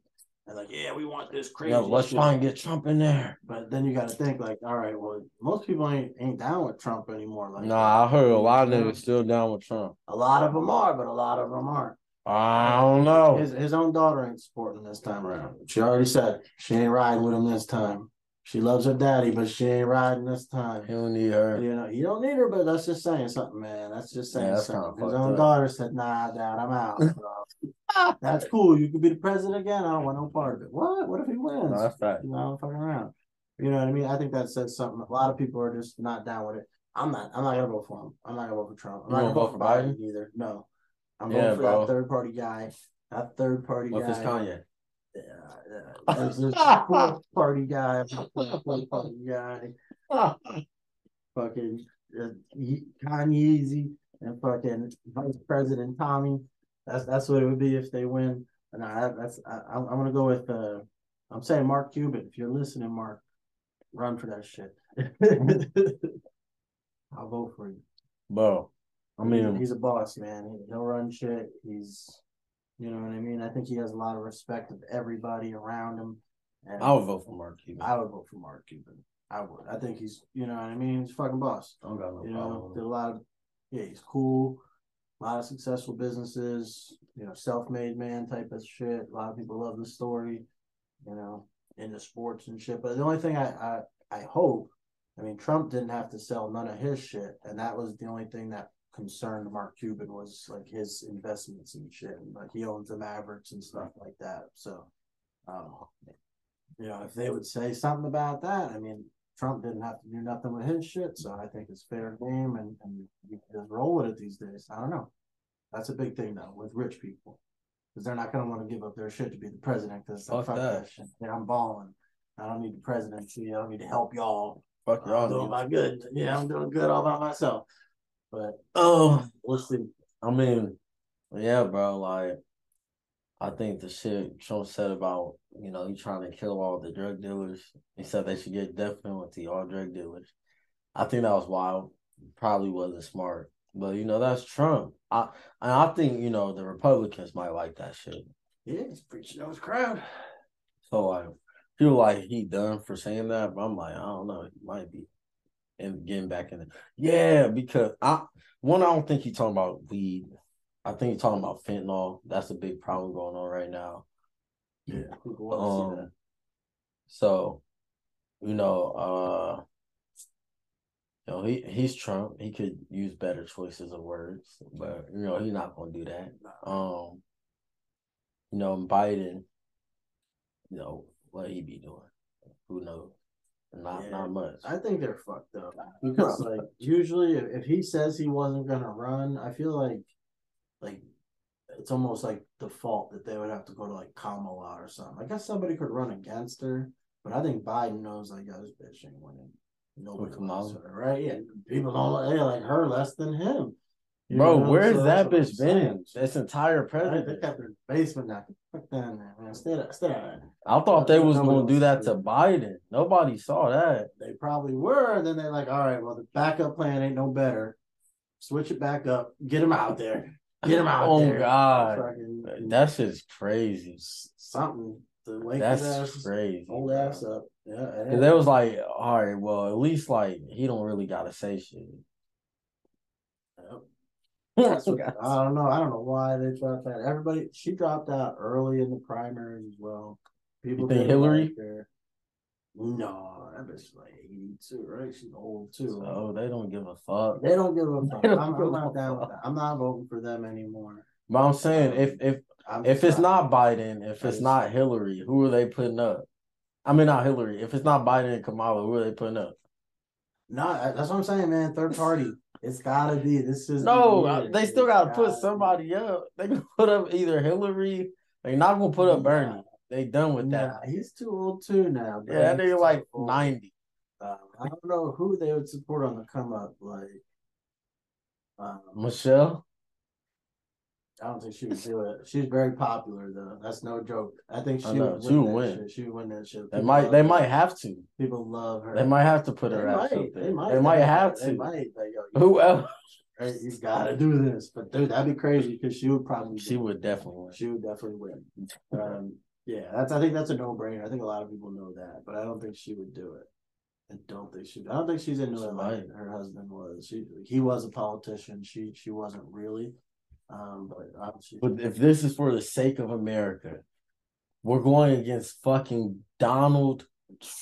and like yeah, we want this crazy. Yeah, let's try and get Trump in there. But then you got to think like, all right, well, most people ain't ain't down with Trump anymore. Like, Nah, I heard a lot of niggas still down with Trump. a lot of them are, but a lot of them aren't. I don't know. His his own daughter ain't supporting this time around. She already said she ain't riding with him this time. She loves her daddy, but she ain't riding this time. He don't need her. You know, you don't need her, but that's just saying something, man. That's just saying Yeah, that's something. His own up. daughter said, "Nah, Dad, I'm out." bro." that's cool. You could be the president again. I don't want no part of it. What? What if he wins? No, that's fact. you know, I'm fucking around. You know what I mean? I think that says something. A lot of people are just not down with it. I'm not. I'm not gonna vote for him. I'm not gonna vote for Trump. I'm You not gonna vote for Biden? either. No, I'm Yeah, voting for bro. that third party guy. That third party What if guy. it's Kanye? Yeah, yeah. There's this fourth party guy. Fourth party guy. Fucking uh, Ye- Kanye and fucking Vice President Tommy. That's that's what it would be if they win. And I, that's I, I'm I'm gonna go with. uh I'm saying Mark Cuban. If you're listening, Mark, run for that shit. I'll vote for you. Bro, I mean, he's a boss, man. He'll run shit. He's, you know what I mean. I think he has a lot of respect of everybody around him. And I would vote for Mark Cuban. I would vote for Mark Cuban. I would. I think he's, you know what I mean. He's a fucking boss. I don't got no You problem. know, did a lot of, yeah, he's cool. A lot of successful businesses. You know, self-made man type of shit. A lot of people love the story. You know, into sports and shit. But the only thing I I, I hope, I mean, Trump didn't have to sell none of his shit, and that was the only thing that concerned Mark Cuban was like his investments and shit. And, like he owns the Mavericks and stuff like that. So, um, you know, if they would say something about that, I mean, Trump didn't have to do nothing with his shit, so I think it's fair game, and and you can just roll with it these days. I don't know. That's a big thing though with rich people, because they're not gonna want to give up their shit to be the president. Because Fuck fuck, that. that. shit. Yeah, I'm balling. I don't need the presidency. I don't need to help y'all. Fuck I'm y'all. doing my good. Yeah, I'm doing good all by myself. But um, Oh, we'll see. I mean, yeah, bro. Like, I think the shit Trump said about you know he trying to kill all the drug dealers. He said they should get death penalty all drug dealers. I think that was wild. Probably wasn't smart, but you know that's Trump. I and I think you know the Republicans might like that shit. Yeah, he's preaching to his crowd. So like, feel like he done for saying that, but I'm like, I don't know, he might be, and getting back in it. Yeah, because I one, I don't think he's talking about weed. I think he's talking about fentanyl. That's a big problem going on right now. Yeah, people want to see that. Um, so, you know, uh, you know, he he's Trump. He could use better choices of words, but you know, he's not gonna do that. Um, you know, Biden, you know, what he be doing? Who knows? Not Yeah. not much. I think they're fucked up because, like, usually if, if he says he wasn't gonna run, I feel like, like, it's almost like default that they would have to go to like Kamala or something. I guess somebody could run against her, but I think Biden knows like, oh, this bitch ain't winning. Nobody wants her, right? Yeah, people don't they like her less than him. You Bro, where's So that bitch been? This entire Right? president. They kept her in the basement now. Fuck down there, man. Stay there, stay there. I thought they was Nobody gonna do that to to Biden. Nobody saw that. They probably were. And then they're like, all right, well, the backup plan ain't no better. Switch it back up. Get him out there. Get him out Oh, there. God. Fucking- That shit's crazy. something to wake That's his ass, crazy. old bro. ass up. Yeah. and- Cause they was like, all right, well, at least like he don't really gotta say shit. Yep. That's what- I don't know. I don't know why they dropped that. Everybody, she dropped out early in the primaries as well. People think Hillary? No, that bitch is like 82, right? She's old too. So they don't give a fuck. They don't give a fuck. I'm, I'm not down with that. I'm not voting for them anymore. But I'm saying if if I'm if it's not. not Biden, if it's not Hillary, who are they putting up? I mean, not Hillary. If it's not Biden and Kamala, who are they putting up? No, that's what I'm saying, man. Third party. It's gotta be. This is No, uh, they still got to put gotta be. somebody up. They can put up either Hillary. They're not gonna put up Bernie. Nah. They done with that. He's too old too now. Yeah, Bernie's nigga too like old. ninety. Um, I don't know who they would support on the come up. Like, um, Michelle. I don't think she would do it. She's very popular though. That's no joke. I think she I know, would she win. that win. She would win that shit. They might. They her. might have to. People love her. They might have to put They her might. They might. They might have to. They might. Like, yo, Who else? right, you gotta do this. But dude, that'd be crazy because she would probably. She win. would definitely win. She would definitely win. Um, yeah, that's. I think that's a no brainer. I think a lot of people know that, but I don't think she would do it. I don't think she. I don't think she's into She it like her husband was. She he was a politician. She she wasn't really. Um, but obviously, But if this is for the sake of America, we're going against fucking Donald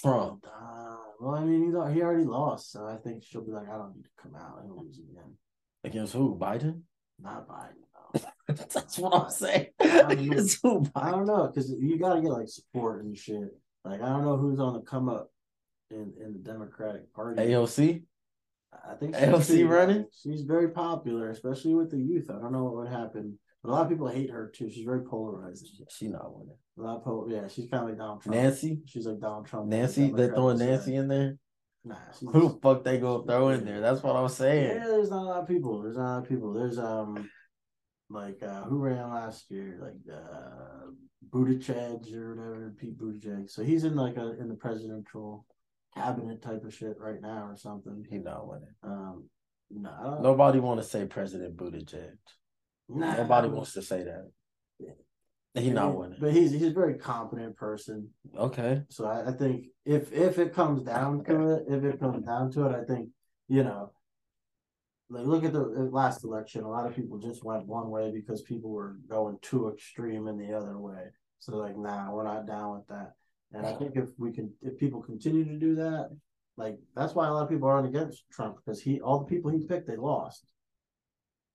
Trump. uh, well, I mean, he he already lost, so I think she'll be like, I don't need to come out and lose again. Against who? Biden? Not Biden. No. That's what I'm saying. don't Against who? I don't know because you got to get like support and shit. Like I don't know who's on the come up in in the Democratic Party. AOC? I think she's running? She's very popular, especially with the youth. I don't know what would happen, but a lot of people hate her too. She's very polarizing. She not winning. A lot of po- yeah, she's kind of like Donald Trump. Nancy? she's like Donald Trump. Nancy? They Democratic throwing. Nancy in there? Nah, Who the fuck they gonna throw in there? That's what I'm saying. Yeah, there's not a lot of people. There's not a lot of people. There's um, like uh, who ran last year? Like uh, Buttigieg or whatever, Pete Buttigieg. So he's in like a in the presidential cabinet type of shit right now or something. He not winning. Um, no, I don't, Nobody want to say President Buttigieg. nah, Nobody wants to say that. Yeah. He not winning. But he's he's a very competent person. Okay. So I, I think if if it comes down to it, if it comes down to it, I think you know, like look at the last election. A lot of people just went one way because people were going too extreme in the other way. So like, nah, we're not down with that. And I think if we can, if people continue to do that, like that's why a lot of people aren't against Trump because he all the people he picked they lost.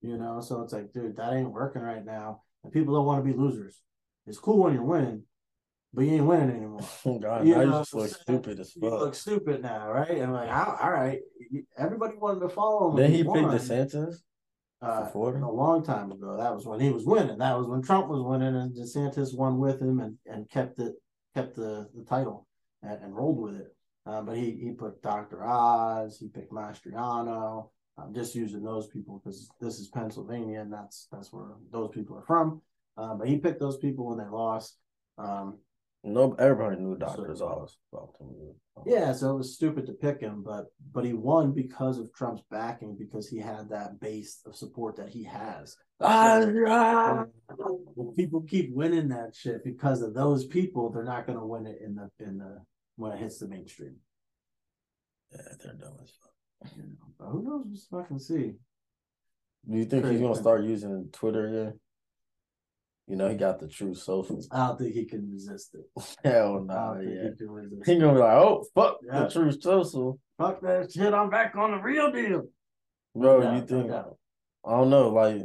You know, so it's like, dude, that ain't working right now, and people don't want to be losers. It's cool when you're winning, but you ain't winning anymore. Oh God, You now you just look stupid as You fuck. look stupid now, right? And I'm like, all right, everybody wanted to follow him. Then and he picked. DeSantis. uh, a long time ago. That was when he was winning. That was when Trump was winning, and DeSantis won with him and, and kept it kept the, the title and, and rolled with it. Uh, but he he put Dr. Oz, he picked Mastriano. I'm just using those people because this is Pennsylvania, and that's that's where those people are from. Uh, but he picked those people when they lost. Um, No, everybody knew Doctor Oz. Yeah, so it was stupid to pick him, but but he won because of Trump's backing because he had that base of support that he has. Ah, people keep winning that shit because of those people, they're not going to win it in the in the when it hits the mainstream. yeah, they're dumb as fuck. You know? But who knows? Let's fucking see. Do you think he's gonna start using Twitter again? You know, he got the true social. I don't think he can resist it. Hell no, don't yeah. he can. He gonna be like, oh fuck Yeah. the true social, Fuck that shit! I'm back on the real deal. bro. No you think? no. I don't know, like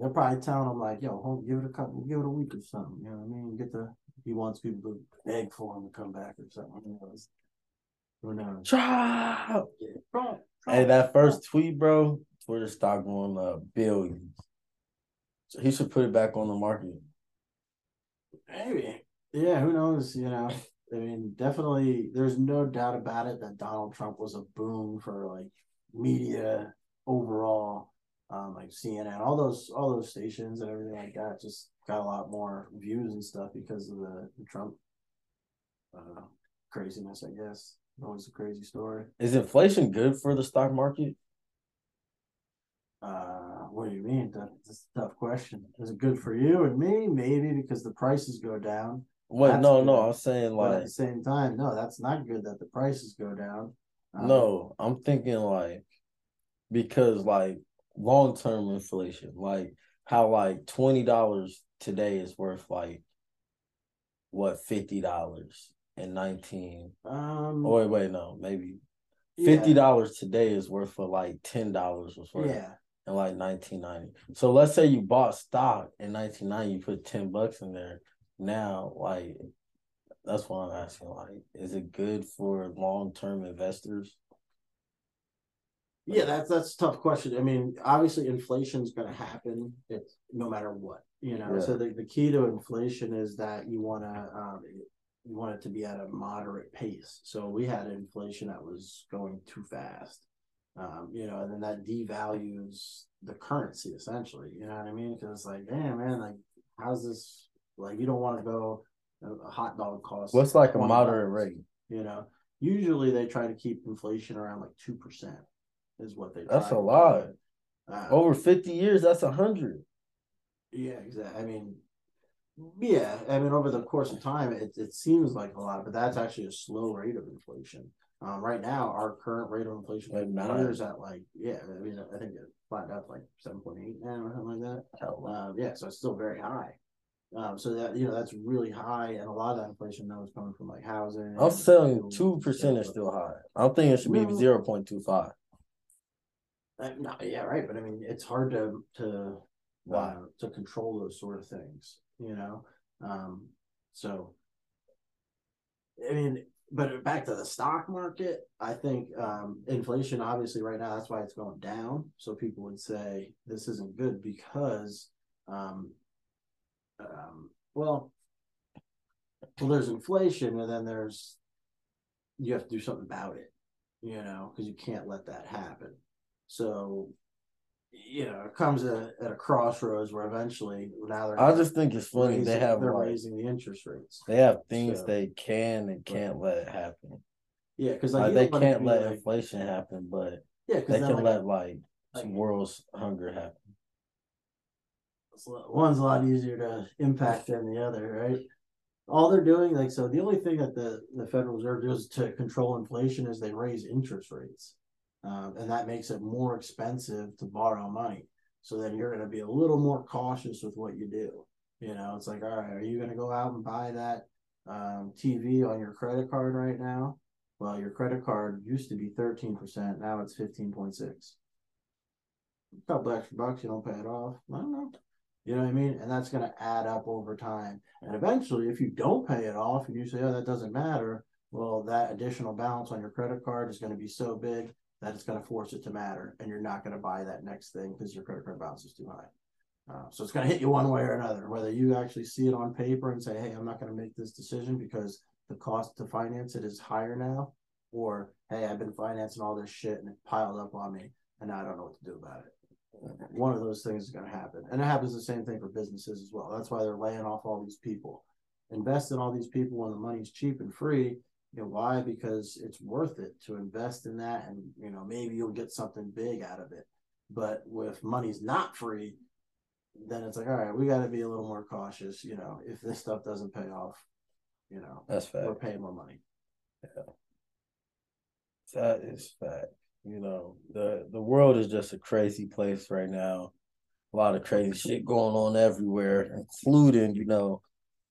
They're probably telling him like, "Yo, home, give it a couple, give it a week or something." You know what I mean? Get the he wants people to beg for him to come back or something. Who knows? Who knows? Trump, Hey, that first tweet, bro. Twitter stock going up billions. So he should put it back on the market. Maybe. Yeah, who knows? You know, I mean, definitely, there's no doubt about it that Donald Trump was a boom for like media overall. Um, like CNN, all those all those stations and everything like that just got a lot more views and stuff because of the, the Trump uh, craziness. I guess always a crazy story. Is inflation good for the stock market? Uh, what do you mean? That's a tough question. Is it good for you and me? Maybe because the prices go down. Wait, That's no, no. I'm saying But at the same time, no, that's not good that the prices go down. Um, no. I'm thinking like because like long term inflation, like how like twenty dollars today is worth like what fifty dollars in nineteen. Um, Oh wait, wait, no, maybe fifty dollars today is worth for like ten dollars was worth Yeah, in like nineteen ninety. So let's say you bought stock in nineteen ninety, you put ten bucks in there. Now, like that's why I'm asking. Like, is it good for long term investors? yeah. That's that's a tough question. I mean, obviously, inflation is going to happen. It's no matter what, you know. Yeah. So the, the key to inflation is that you want to um, you want it to be at a moderate pace. So we had inflation that was going too fast, um, you know, and then that devalues the currency essentially. You know what I mean? Because it's like, damn, man, like, how's this? Like, you don't want to go. A hot dog costs. What's like a moderate rate? You know, usually they try to keep inflation around like two percent, is what they. Do. That's a lot. Uh, Over fifty years, that's a hundred. yeah, exactly. I mean, yeah, I mean, over the course of time, it, it seems like a lot, but that's actually a slow rate of inflation. Um, right now, our current rate of inflation for Like nine nine. at like, yeah, I mean, I think it flattened out like seven point eight now or something like that. Um, yeah, so it's still very high. Um, so that you know that's really high, and a lot of that inflation now is coming from like housing. I'm saying two percent is still high. I'm thinking it should be zero point two five. Uh, no, yeah, right. But I mean, it's hard to to Why? uh, to control those sort of things, you know. Um, so, I mean, but back to the stock market, I think um, inflation, obviously, right now, that's why it's going down. So people would say this isn't good because, um, um, well, well, there's inflation, and then there's you have to do something about it, you know, because you can't let that happen. So, you know, it comes at, at a crossroads where eventually now they're I just think it's funny they have they're like, raising the interest rates. they have things So- they can and can't let it happen. Yeah, because Like, like, they you don't want it to can't let like- inflation happen, but yeah, they can let like some world's hunger happen. a one's a lot easier to impact than the other, right? All they're doing, like, so the only thing that the, the Federal Reserve does to control inflation is they raise interest rates. Um, and that makes it more expensive to borrow money. So then you're going to be a little more cautious with what you do. You know, it's like, all right, are you going to go out and buy that um, TV on your credit card right now? Well, your credit card used to be 13%, now it's 15.6. A couple extra bucks, you don't pay it off. I don't know. You know what I mean? And that's going to add up over time. And eventually, if you don't pay it off and you say, oh, that doesn't matter, well, that additional balance on your credit card is going to be so big that it's going to force it to matter. And you're not going to buy that next thing because your credit card balance is too high. Uh, so it's going to hit you one way or another, whether you actually see it on paper and say, hey, I'm not going to make this decision because the cost to finance it is higher now, or hey, I've been financing all this shit and it piled up on me and I don't know what to do about it one of those things is going to happen. And it happens the same thing for businesses as well. That's why they're laying off all these people. Invest in all these people when the money's cheap and free. You know why? Because it's worth it to invest in that, and you know maybe you'll get something big out of it. But with money's not free, then it's like, all right, we got to be a little more cautious. You know, if this stuff doesn't pay off, you know, That's fact. we're paying more money. Yeah, That is fact. You know, the the world is just a crazy place right now. A lot of crazy shit going on everywhere, including, you know,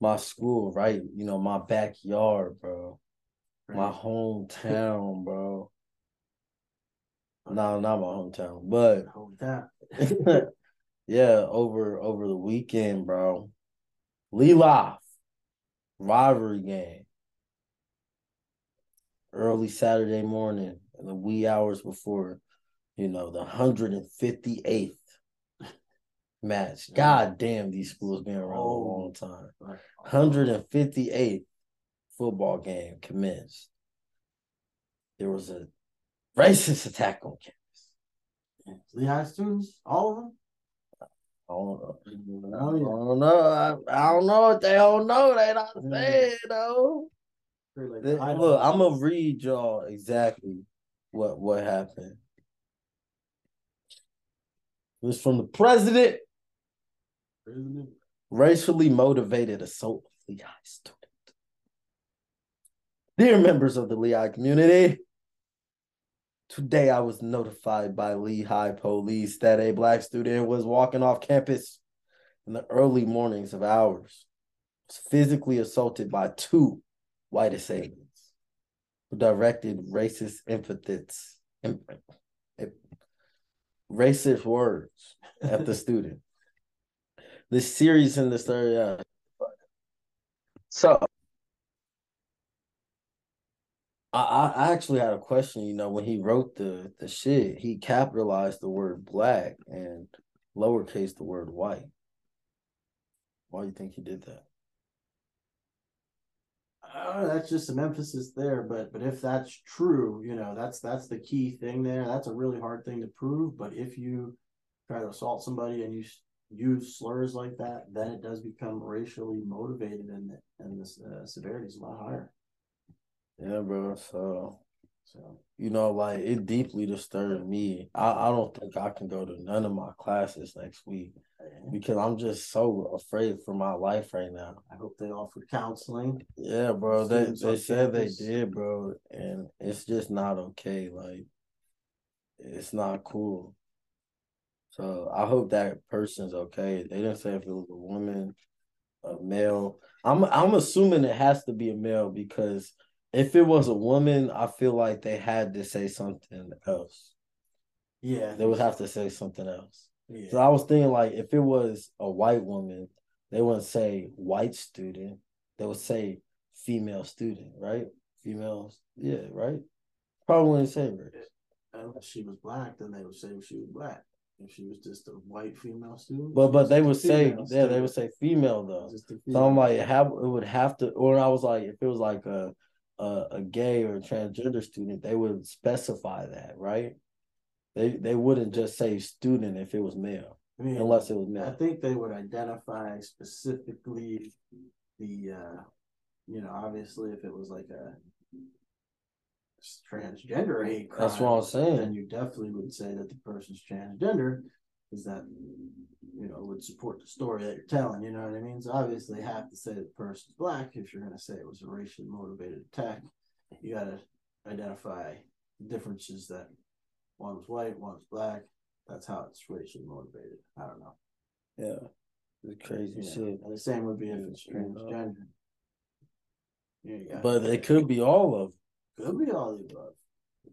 my school, right? You know, my backyard, bro. My hometown, bro. No, not my hometown, but that. yeah, over over the weekend, bro. Lehigh rivalry game. Early Saturday morning, in the wee hours before, you know, the 158th match. God damn, these schools been around a long time. Like, 158th football game commenced. There was a racist attack on campus. Lehigh students, all of them. I don't know. I Oh, yeah. don't know. I, I don't know what they don't know. They not Mm. saying though. Look, I'm gonna read y'all exactly what what happened. It was from the president. Racially motivated assault of Lehigh student. Dear members of the Lehigh community, today I was notified by Lehigh police that a black student was walking off campus in the early mornings of hours. was physically assaulted by two white assailants who directed racist epithets, racist words at the student. This series in the story. Uh, so I, I actually had a question. You know, when he wrote the the shit, he capitalized the word black and lowercase the word white. Why do you think he did that? Uh, that's just some emphasis there, but but if that's true, you know, that's that's the key thing there. That's a really hard thing to prove. But if you try to assault somebody and you use slurs like that, then it does become racially motivated, and and the uh, severity is a lot higher. Yeah, bro. So, so you know, like it deeply disturbed me. I I don't think I can go to none of my classes next week because I'm just so afraid for my life right now. I hope they offer counseling. Yeah, bro. They they said campus. they did, bro, and it's just not okay. Like, it's not cool. So I hope that person's okay. They didn't say if it was a woman, a male. I'm I'm assuming it has to be a male because if it was a woman, I feel like they had to say something else. Yeah, they would have to say something else. Yeah. So I was thinking like if it was a white woman, they wouldn't say white student. They would say female student, right? Females, yeah, right. Probably wouldn't say race. Unless she was black, then they would say she was black. If she was just a white female student, but but they would say yeah, student. they would say female though. Female. So I'm like, have it would have to, or I was like, if it was like a a, a gay or a transgender student, they would specify that, right? They they wouldn't just say student if it was male, I mean, unless it was male. I think they would identify specifically the, uh, you know, obviously if it was like a transgender hate crime, that's what I'm saying. Then you definitely would say that the person's transgender, Is that you know would support the story that you're telling. You know what I mean? So obviously, have to say the person's black if you're going to say it was a racially motivated attack. You got to identify differences that one was white, one was black. That's how it's racially motivated. I don't know. Yeah. It's crazy yeah. shit. And the same would be if it's transgender. Yeah, but it could be all of them. Could be all of the above.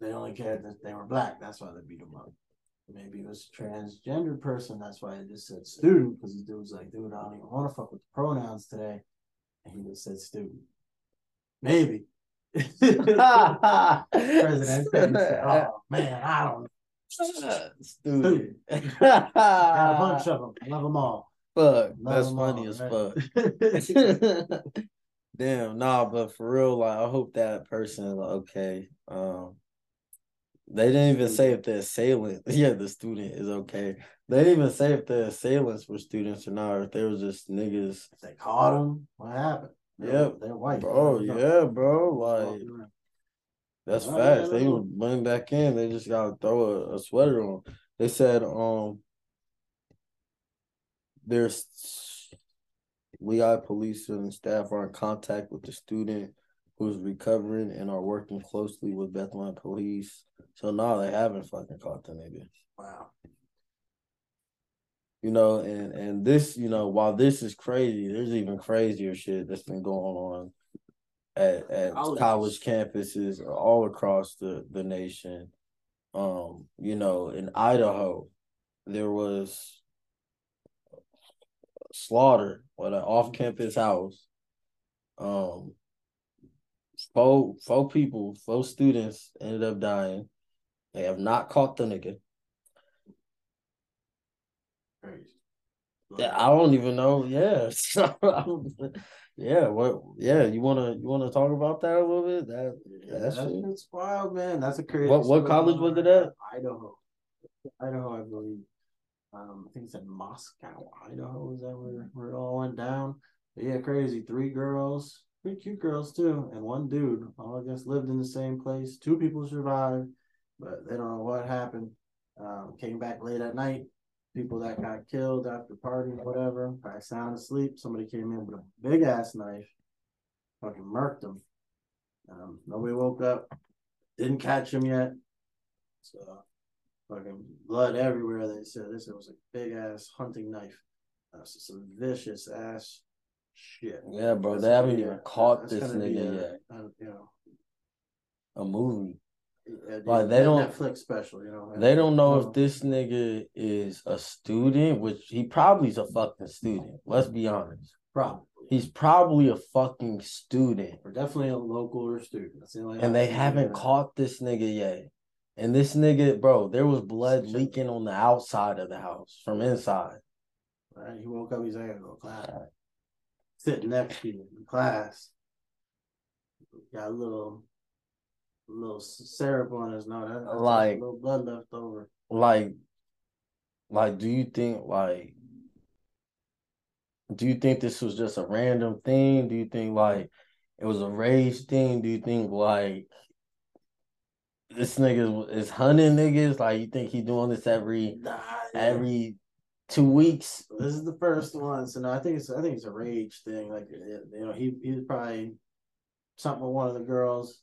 They only cared that they were black. That's why they beat them up. Maybe it was a transgender person. That's why they just said student because the dude was like, dude, I don't even want to fuck with the pronouns today. And he just said student. Maybe. President said, "Oh man, I don't." Stupid. Got a bunch of them. Love them all. Fuck, Love that's funny as right? fuck. Damn, nah, but for real, like I hope that person is okay. Um, they didn't even say if the assailant, yeah, the student is okay. They didn't even say if the assailants were students or not, or if they were just niggas. If they caught them, what happened? Yeah, they're white, bro. Yeah, bro. Like that's oh, facts. They went back in. They just gotta throw a, a, sweater on. They said, um, there's we got police and staff are in contact with the student who's recovering and are working closely with Bethlehem police. So now they haven't fucking caught the nigga. Wow you know, and and this, you know, while this is crazy, there's even crazier shit that's been going on at at college, college campuses all across the the nation. Um, you know, in Idaho, there was slaughter at an off-campus house. Um, four four people, four students ended up dying. They have not caught the nigga. Yeah, I don't even know. Yeah, yeah. What? Yeah, you wanna you wanna talk about that a little bit? That yeah, that's, that's wild, man. That's a crazy. What what college was it at? Idaho. Idaho, I believe. Um, I think it's in Moscow, Idaho. Is that where where it all went down? But yeah, crazy. Three girls, three cute girls too, and one dude. All I guess lived in the same place. Two people survived, but they don't know what happened. Um, came back late at night people that got killed after partying whatever, probably sound asleep. Somebody came in with a big ass knife, fucking murked them. Um, nobody woke up, didn't catch him yet. So fucking blood everywhere. They said this was a big ass hunting knife. Uh, so some vicious ass shit. Yeah, bro. That's They haven't even caught this nigga a- yet. a, you know, A movie. a- Like, they don't- Netflix special. You know, They don't know No. if this nigga is a student, which he probably is a fucking student. Let's be honest. probably. He's probably a fucking student. Or definitely a local or student. The And they haven't you caught this nigga yet. And this nigga, bro, there was blood a- leaking on the outside of the house from inside. have. Right? He woke up. He's like, "I gotta go to class." Sitting next to you in class. Got a little, little syrup on his nose. That- that's Like- a little blood left over. Like, like, do you think like do you think this was just a random thing? Do you think like it was a rage thing? Do you think like this nigga is hunting niggas? Like you think he doing this every Nah, yeah. every two weeks? This is the first one, so no, I think it's I think it's a rage thing. Like you know, he he was probably something with one of the girls,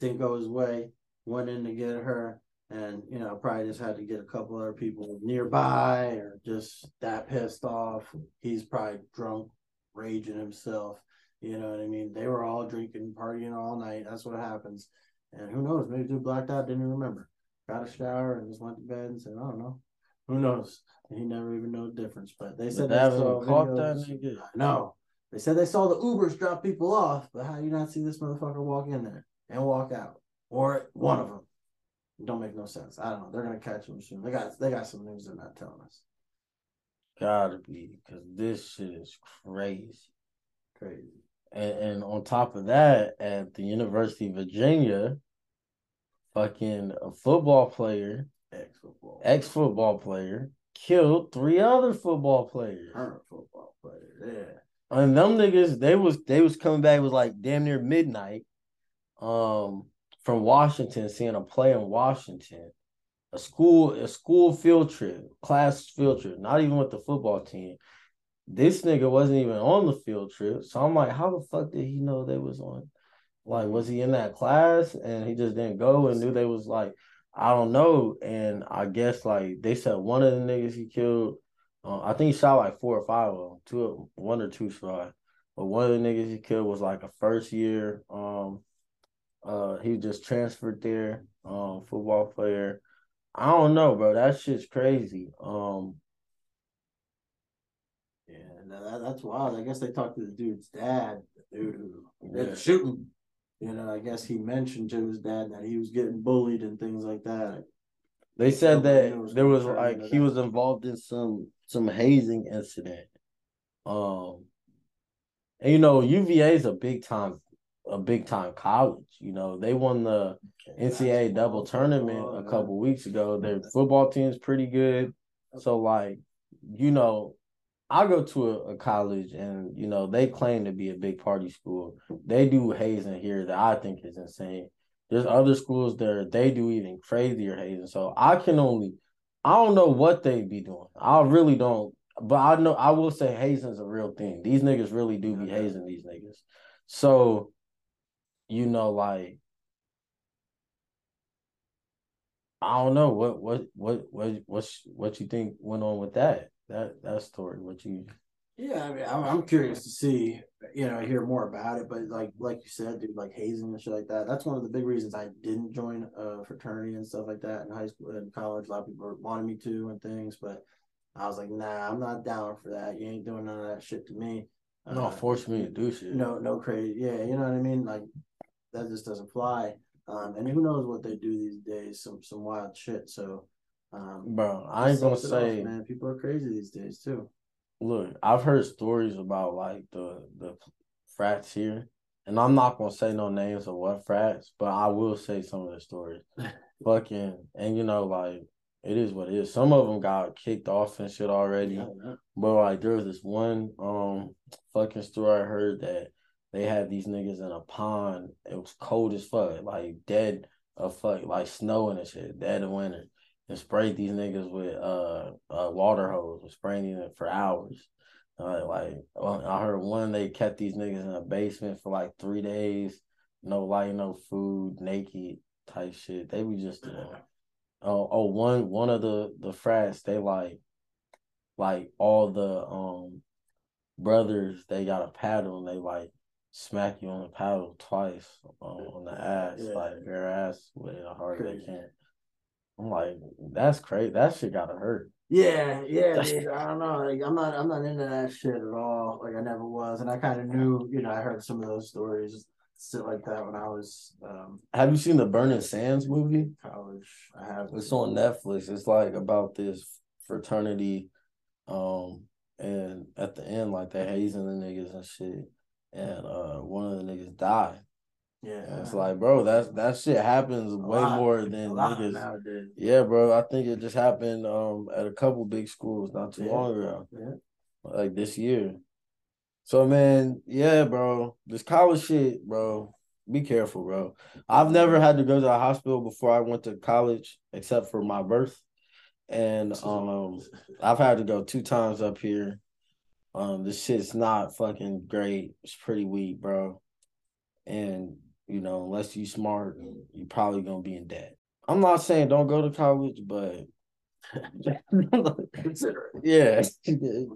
didn't go his way, went in to get her, and you know probably just had to get a couple other people nearby, or just that pissed off. He's probably drunk, raging himself. You know what I mean? They were all drinking, partying all night. That's what happens. And who knows? Maybe dude blacked out, didn't remember. Got a shower and just went to bed and said, I don't know. Who knows? He never even know the difference. But they said they they saw caught that nigga. Know. They said they saw the Ubers drop people off, but how you not see this motherfucker walk in there and walk out? Or one of them. Don't make no sense. I don't know. They're gonna catch him soon. They got they got some news they're not telling us. Gotta be, because this shit is crazy. Crazy. And, and on top of that, at the University of Virginia, fucking a football player, Ex football. ex football player, killed three other football players. current football player. Yeah. And them niggas, they was they was coming back. It was like damn near midnight, um, from Washington, seeing a play in Washington, a school a school field trip, class field trip, not even with the football team. This nigga wasn't even on the field trip, so I'm like, how the fuck did he know they was on? Like, was he in that class and he just didn't go and knew they was like, I don't know. And I guess like they said one of the niggas he killed uh, I think he shot like four or five of them. Two, of- one or two shot. But one of the niggas he killed was like a first year. Um, uh, he just transferred there. Um, football player. I don't know, bro. That shit's crazy. Um, Yeah, that, that- that's wild. I guess they talked to the dude's dad, the dude who Yeah. shooting. You know, I guess he mentioned to his dad that he was getting bullied and things like that. they said that knows there was like he was involved in some some hazing incident. Um, and you know UVA is a big time, a big time college. You know they won the NCAA double tournament Football, a couple weeks ago. Their football team's pretty good. So like, you know, I go to a, a college and you know they claim to be a big party school. They do hazing here that I think is insane. There's other schools there they do even crazier hazing. So I can only I don't know what they be doing. I really don't. But I know I will say hazing's a real thing. These niggas really do be hazing these niggas. So, you know, like I don't know what what what what what's what you think went on with that that that story. What you Yeah, I mean, I'm, I'm curious to see, you know, hear more about it. But like, like you said, dude, like hazing and shit like that. That's one of the big reasons I didn't join a fraternity and stuff like that in high school and college. A lot of people wanted me to and things, but I was like, nah, I'm not down for that. You ain't doing none of that shit to me. don't Uh, force me to do shit. no, no crazy. Yeah, you know what I mean. Like that just doesn't fly. Um, and who knows what they do these days? Some some wild shit. So, um, bro. I ain't gonna it off, say. man. People are crazy these days too. Look, I've heard stories about like the the frats here, and I'm not gonna say no names of what frats, but I will say some of the stories. Fucking, and you know, like it is what it is. Some of them got kicked off and shit already. Yeah, yeah. But like there was this one um fucking story I heard that they had these niggas in a pond. It was cold as fuck, like dead of fuck, like snowing and shit, dead of winter. And sprayed these niggas with uh, uh water hose, was spraying them for hours. Uh, like well, I heard one they kept these niggas in a basement for like three days, no light, no food, naked type shit. They was just doing. Oh, oh, one one of the the frats they like like all the um brothers they got a paddle and they like smack you on the paddle twice um, on the ass, Yeah. like bare ass with it hard they can. I'm like, that's crazy. That shit gotta hurt. Yeah, yeah, dude. I don't know. Like, I'm not, I'm not into that shit at all. Like, I never was, and I kind of knew. You know, I heard some of those stories, shit like that, when I was um Have you seen the Burning Sands movie? college. I have. It's on Netflix. It's like about this fraternity, um, and at the end, like they hazing the niggas and shit, and uh, one of the niggas died. Yeah, it's like, bro, that's that shit happens A way lot. more than niggas. nowadays. Yeah, bro. I think it just happened um at a couple big schools not too Yeah. long ago, Yeah. like this year. So man, yeah, bro. This college shit, bro. Be careful, bro. I've never had to go to the hospital before I went to college, except for my birth, and um, I've had to go two times up here. Um, this shit's not fucking great. It's pretty weak, bro. And you know, unless you smart, you're probably gonna be in debt. I'm not saying don't go to college, but consider it. yeah,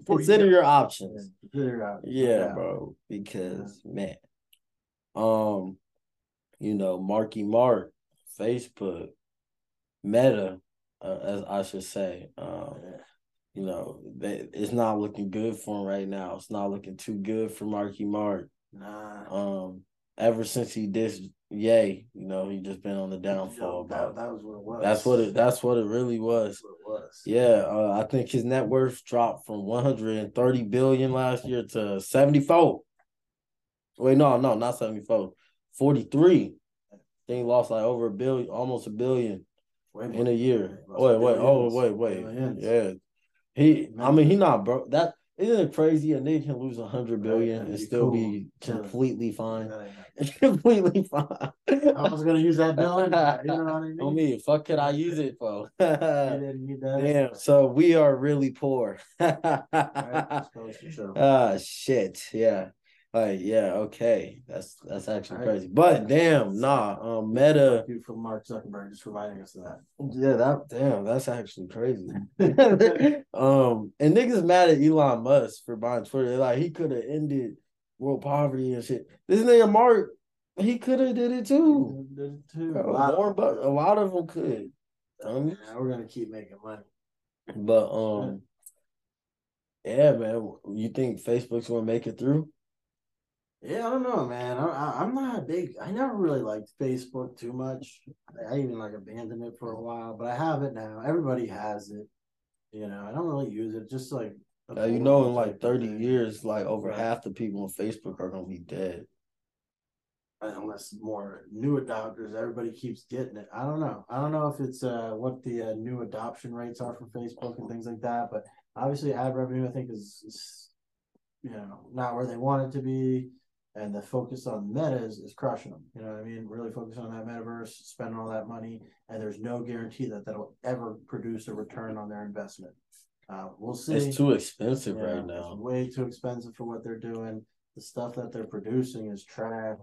consider your options. Consider out. Yeah, bro. Because man, um, you know, Marky Mark, Facebook, Meta, uh, as I should say, um, you know, they, it's not looking good for him right now. It's not looking too good for Marky Mark. Nah. Um, ever since he dissed Ye, you know, he just been on the downfall. that, About that was what it was. that's what it. That's what it really was. It was. Yeah, uh, I think his net worth dropped from 130 billion last year to 74. Wait, no, no, not 74. 43. I think he lost like over a billion, almost a billion Way in a year. Wait, wait, oh, wait, wait. Billions. Yeah. He I mean he not broke. That isn't it crazy? A nigga can lose a hundred billion and still cool. be completely fine. Completely fine. I was gonna use that billion. You know what I mean? On me, fuck could I use it for? You didn't need that. Damn, so we are really poor. Right, just goes to show. Ah shit. Yeah. Like, yeah, okay. That's that's actually Right. crazy. But damn, nah, um meta Thank you for Mark Zuckerberg just reminding us of that. yeah, that damn, that's actually crazy. um, and niggas mad at Elon Musk for buying Twitter. Like he could have ended world poverty and shit. This nigga Mark, he could have did it too. Did it too. A lot more, of- but a lot of them could. dummy. Yeah, we're gonna keep making money. But um, yeah, man. You think Facebook's gonna make it through? Yeah, I don't know, man. I, I'm not a big. I never really liked Facebook too much. I, I even like abandoned it for a while, but I have it now. Everybody has it. You know, I don't really use it. Just like Now, you know, in like thirty thing. years, like over Right. half the people on Facebook are gonna be dead. unless more new adopters, everybody keeps getting it. I don't know. I don't know if it's uh what the uh, new adoption rates are for Facebook and things like that, but obviously ad revenue I think is, is you know not where they want it to be, and the focus on metas is, crushing them. You know what I mean? Really focus on that metaverse, spending all that money, and there's no guarantee that that'll ever produce a return on their investment. Uh, we'll see. It's too expensive Yeah, right now. way too expensive for what they're doing. The stuff that they're producing is trash.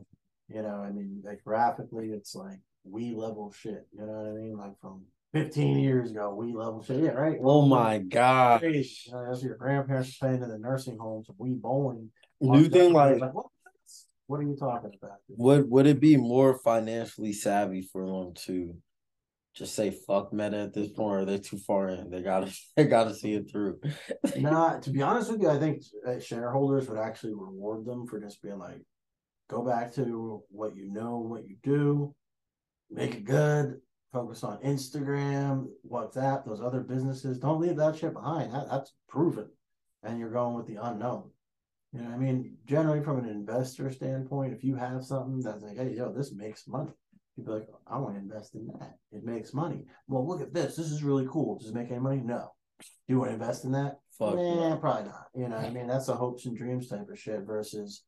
You know, I mean, like graphically, it's like Wii level shit. You know what I mean? Like from 15 years ago, Wii level shit. Yeah, right. Oh my god! You know, that's your grandparents playing in the nursing homes. Wii bowling. New thing think like what? What are you talking about? would would it be more financially savvy for them to just say fuck Meta at this point, or they're they too far in? They gotta they gotta see it through. Nah, to be honest with you, I think uh, shareholders would actually reward them for just being like, go back to what you know, what you do, make it good, focus on Instagram, WhatsApp, those other businesses. Don't leave that shit behind. That, that's proven. And you're going with the unknown. You know I mean? Generally, from an investor standpoint, if you have something that's like, hey, yo, this makes money, you'd be like, I want to invest in that. It makes money. Well, look at this. This is really cool. Does it make any money? No. Do you want to invest in that? Fuck Nah, no. probably not. You know, I mean, that's a hopes and dreams type of shit versus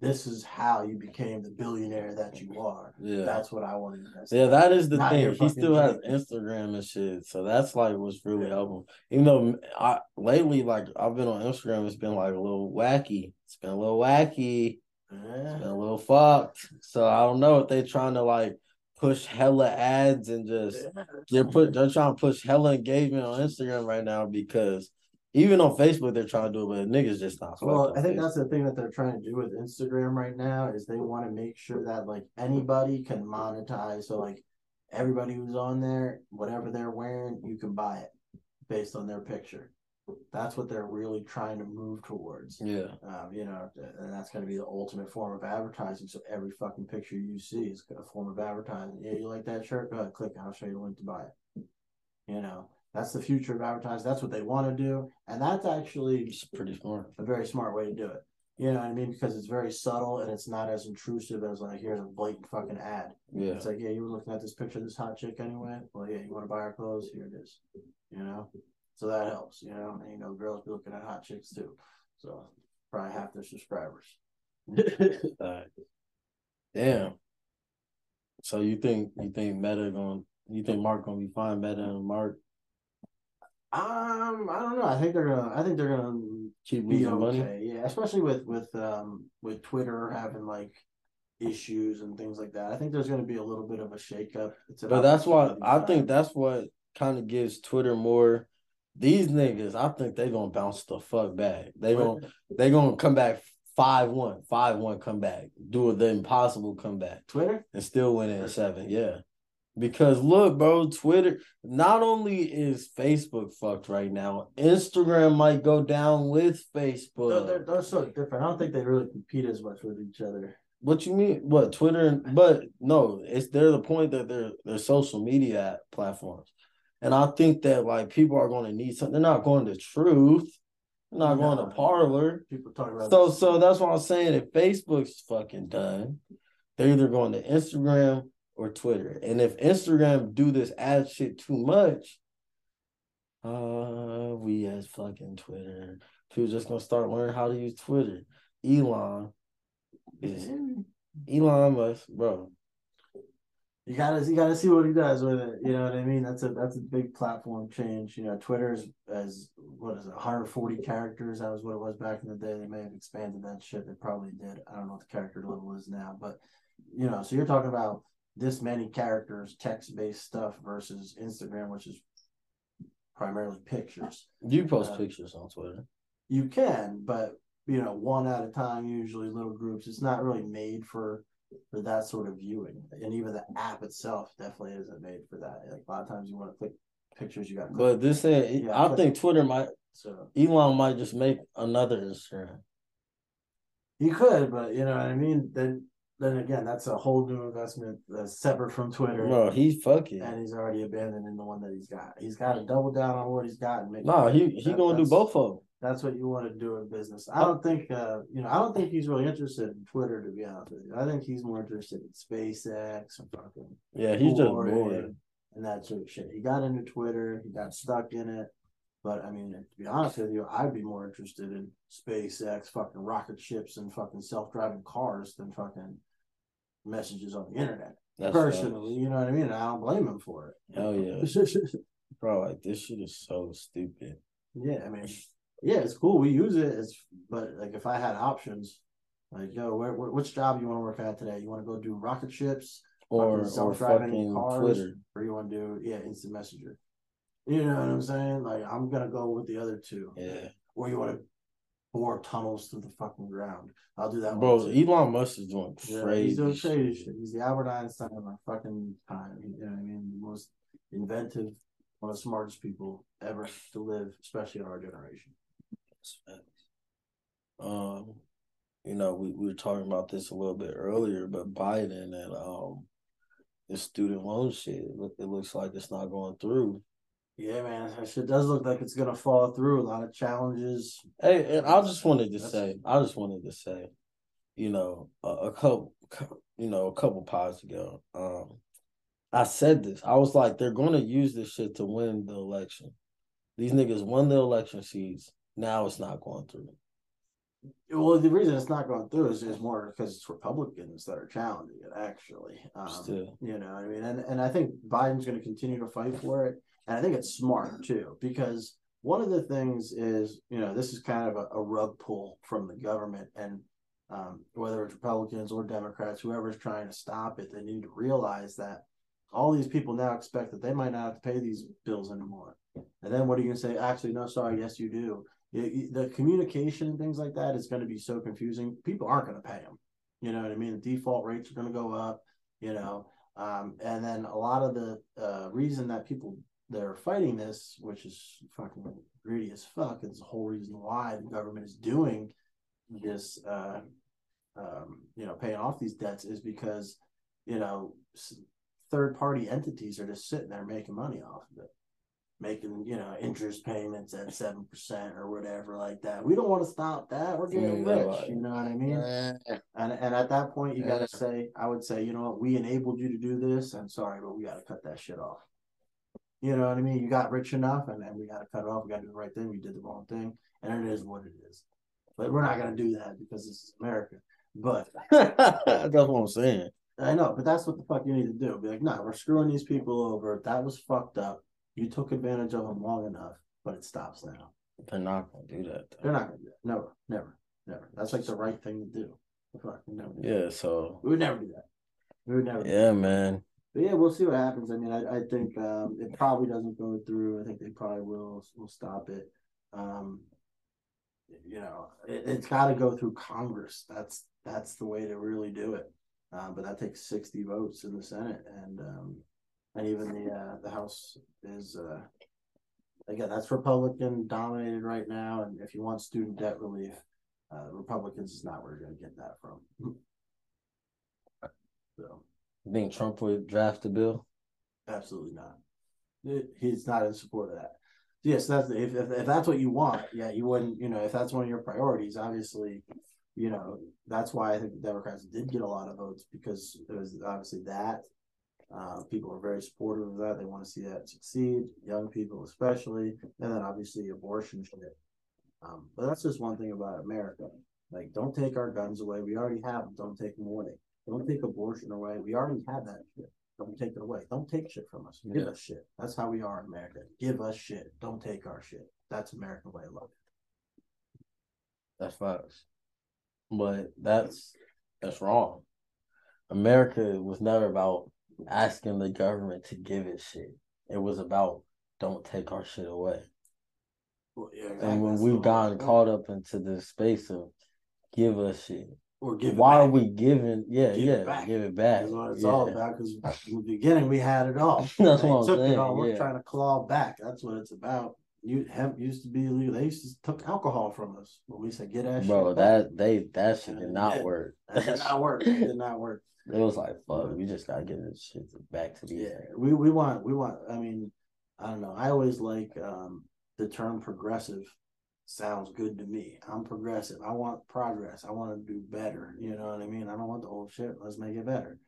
this is how you became the billionaire that you are. Yeah. That's what I want to invest. Yeah, in. that is the Not thing. He still has. Instagram and shit, so that's like what's really Yeah. helping. Even though I lately, like I've been on Instagram, it's been like a little wacky. It's been a little wacky. It's been a little fucked. So I don't know if they trying to like push hella ads and just they're put they're trying to push hella engagement on Instagram right now because Even on Facebook, they're trying to do it, but niggas just not. Well, I think Facebook. that's the thing that they're trying to do with Instagram right now is they want to make sure that like anybody can monetize. So like everybody who's on there, whatever they're wearing, you can buy it based on their picture. That's what they're really trying to move towards. yeah. Um, you know, and that's going to be the ultimate form of advertising. So every fucking picture you see is a form of advertising. Yeah, you like that shirt? Go ahead, click. I'll show you the link to buy it. You know, that's the future of advertising. That's what they want to do, and that's actually It's pretty smart. a very smart way to do it. You know what I mean? Because it's very subtle and it's not as intrusive as like here's a blatant fucking ad. Yeah. It's like, yeah, you were looking at this picture of this hot chick anyway. Well, yeah, you want to buy our clothes? Here it is. You know, so that helps. You know, and you know, girls be looking at hot chicks too. So probably half their subscribers. Damn. So you think you think Meta going you think Mark gonna be fine Meta and Mark Um, I don't know. I think they're gonna. I think they're gonna keep be losing okay. money? Yeah, especially with with um with Twitter having like issues and things like that. I think there's gonna be a little bit of a shakeup. It's But that's why I time. think that's what kind of gives Twitter more. These niggas, I think they gonna bounce the fuck back. They gonna they gonna come back five one, five one, come back, do the impossible comeback, Twitter. and still win in seven. Yeah, because look, bro, Twitter. Not only is Facebook fucked right now, Instagram might go down with Facebook. they're, they're so different. I don't think they really compete as much with each other. What you mean? What Twitter? But no, it's they're the point that they're they're social media platforms, and I think that like people are going to need something. They're not going to Truth. They're not going to Parler. People talk about So this. so that's why I'm saying if Facebook's fucking done, they're either going to Instagram or Twitter. And if Instagram do this ad shit too much, uh, we as fucking Twitter, people just gonna start learning how to use Twitter. Elon is Elon Musk, bro. You gotta you gotta see what he does with it. You know what I mean? That's a that's a big platform change. You know, Twitter's as what is it, 140 characters. That was what it was back in the day. They may have expanded that shit. They probably did. I don't know what the character level is now, but you know, so you're talking about this many characters, text based stuff versus Instagram, which is primarily pictures. You post Uh, pictures on Twitter. You can, but you know, one at a time, usually little groups. It's not really made for for that sort of viewing. And even the app itself definitely isn't made for that. Like a lot of times you want to click pictures, you got click. But this Yeah, I think Twitter might So Elon might just make another Instagram. He could, but you know what I mean? Then then again, that's a whole new investment that's separate from Twitter. Bro, he's fucking. and he's already abandoning the one that he's got. He's got to double down on what he's got and make Nah, he he that- gonna do both of them. That's what you want to do in business. I don't think, uh, you know, I don't think he's really interested in Twitter, to be honest with you. I think he's more interested in SpaceX and fucking Yeah, he's just bored and that sort of shit. He got into Twitter, he got stuck in it. But I mean, to be honest with you, I'd be more interested in SpaceX, fucking rocket ships, and fucking self driving cars than fucking messages on the internet. That's Personally, you know what I mean? And I don't blame him for it. Oh yeah, bro. Like this shit is so stupid. Yeah, I mean, yeah, it's cool. We use it. It's but like if I had options, like yo, where, where which job you want to work at today? You want to go do rocket ships, Or self-driving fucking cars, Twitter. or you want to do yeah, instant messenger? You know what I'm saying? Like I'm gonna go with the other two. Yeah, Or you want to bore tunnels through the fucking ground? I'll do that. bro. one. Elon Musk is doing Yeah, crazy. he's doing crazy shit. He's the Albert Einstein of our fucking time. You know what I mean? The most inventive, one of the smartest people ever to live, especially in our generation. Um, you know, we, we were talking about this a little bit earlier, but Biden and um, the student loan shit, it looks like it's not going through. Yeah, man, that shit does look like it's gonna fall through. A lot of challenges. Hey, and I just wanted to That's- say, I just wanted to say, you know, a, a couple, you know, a couple pods ago, um, I said this. I was like, they're going to use this shit to win the election. These niggas won the election seats. Now it's not going through. Well, the reason it's not going through is, is more because it's Republicans that are challenging it. Actually, um, Still, you know, what I mean, and and I think Biden's going to continue to fight for it, and I think it's smart too because one of the things is, you know, this is kind of a, a rug pull from the government, and um, whether it's Republicans or Democrats, whoever's trying to stop it, they need to realize that all these people now expect that they might not have to pay these bills anymore. And then what are you gonna say? Actually, no, sorry, yes, you do. It- the communication and things like that is going to be so confusing. People aren't going to pay them. You know what I mean? The default rates are going to go up. You know, um, and then a lot of the uh, reason that people they're fighting this, which is fucking greedy as fuck, is the whole reason why the government is doing this. Uh, um, you know, paying off these debts is because you know third party entities are just sitting there making money off of it making you know interest payments at seven percent or whatever like that. We don't want to stop that. We're getting Yeah, rich. You know what I mean? Yeah. And and at that point, you got to say, I would say, you know what, we enabled you to do this. I'm sorry, but we got to cut that shit off. You know what I mean? You got rich enough, and then we got to cut it off. We got to do the right thing. We did the wrong thing, and it is what it is. But we're not gonna do that because this is America. But That's what I'm saying. I know, but that's what the fuck you need to do. Be like, nah, we're screwing these people over. That was fucked up. You took advantage of them long enough, but it stops now. They're not gonna do that. They're not gonna do that. Never, never, never. That's like the right thing to do. Fuck, never. Yeah. So We would never do that. We would never. do yeah, man. But yeah, we'll see what happens. I mean, I, I think um, it probably doesn't go through. I think they probably will will stop it. Um, you know, it, it's got to go through Congress. That's that's the way to really do it. Uh, but that takes sixty votes in the Senate, and um, and even the uh, the House is uh, again that's Republican dominated right now. And if you want student debt relief, uh, Republicans is not where you're going to get that from. so. You think Trump would draft a bill? Absolutely not. He's not in support of that. Yes, that's if, if if that's what you want, yeah, you wouldn't. You know, if that's one of your priorities, obviously, you know that's why I think the Democrats did get a lot of votes because it was obviously that. Uh, people are very supportive of that. They want to see that succeed. Young people, especially, and then obviously abortion shit. Um, but that's just one thing about America. Like, don't take our guns away. We already have them. Don't take them away. Don't take abortion away. We already have that shit. Don't take it away. Don't take shit from us. Give Yeah. us shit. That's how we are in America. Give us shit. Don't take our shit. That's American way of life. That's facts. But that's that's wrong. America was never about asking the government to give it shit. It was about don't take our shit away. Well, yeah, And when we've gotten caught up into this space of give us shit. Or give it Why are we giving yeah, Give yeah, it back. give it back. That's what it's yeah. all about. Because in the beginning we had it all. That's They what I'm took saying, it all. We're trying to claw back. That's what it's about. You hemp used to be illegal. They used to took alcohol from us. But we said get that Bro, shit back. that they that shit did not Yeah. work. that did not work. It did not work. It was like fuck, we just gotta get this shit back to these. Yeah, we we want we want. I mean, I don't know. I always like um the term progressive. Sounds good to me. I'm progressive. I want progress. I want to do better. You know what I mean? I don't want the old shit. Let's make it better.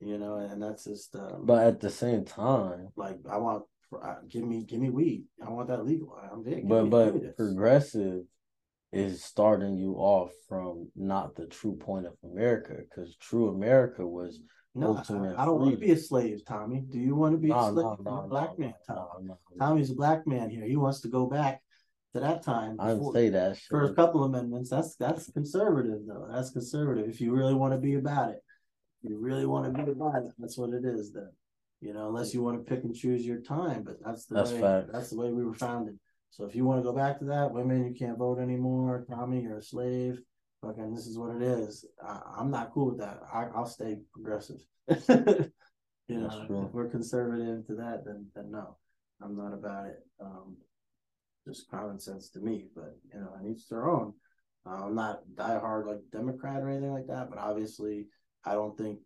You know, and that's just. Um, But at the same time, like I want, uh, give me give me weed. I want that legal. I'm big. but me- but progressive is starting you off from not the true point of America because true America was No, I, I don't want to be a slave, Tommy. Do you want to be no a slave? no I'm a black no, man, no, Tommy. no, no. Tommy's a black man here. He wants to go back to that time. I didn't say that shit. for a couple amendments. That's that's conservative though. That's conservative. If you really want to be about it, you really want to be about it. That's what it is. Then, you know, unless you want to pick and choose your time, but that's the That's way. facts. That's the way we were founded. So if you want to go back to that, women, you can't vote anymore. Tommy, you're a slave. Fucking, this is what it is. I, I'm not cool with that. I, I'll stay progressive. you know, if we're conservative to that, then then no, I'm not about it. Um, just common sense to me, but you know, and each their own. Uh, I'm not diehard like Democrat or anything like that, but obviously, I don't think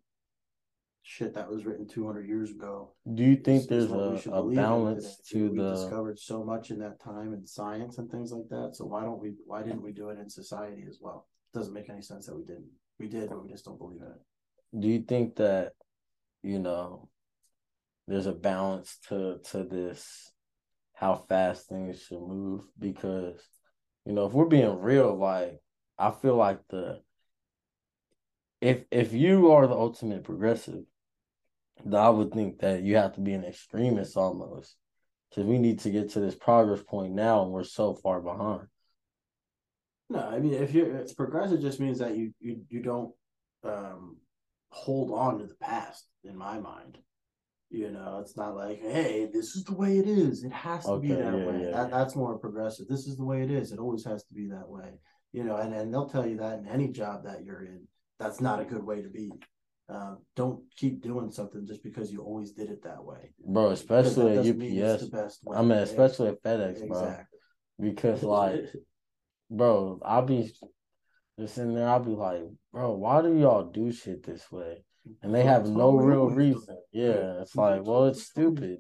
shit that was written 200 years ago. Do you think there's is what we should a, a balance to we the discovered so much in that time in science and things like that. So why don't we? Why didn't we do it in society as well? doesn't make any sense that we didn't. We did, but we just don't believe in it. do you think that you know there's a balance to to this how fast things should move because you know if we're being real like i feel like the if if you are the ultimate progressive i would think that you have to be an extremist almost because we need to get to this progress point now and we're so far behind No, I mean if you're it's progressive just means that you you you don't um hold on to the past in my mind. You know, it's not like, hey, this is the way it is. It has to be that yeah, way. yeah, that, yeah. That's more progressive. This is the way it is. It always has to be that way. You know, and, and they'll tell you that in any job that you're in. That's not a good way to be. Uh, don't keep doing something just because you always did it that way. bro. Especially at doesn't mean it's UPS. the best way. I mean, especially at FedEx, bro. exactly. Because like, bro, I'll be just in there. I'll be like, bro, why do y'all do shit this way? And they have no real reason. Yeah, it's like, well, it's stupid.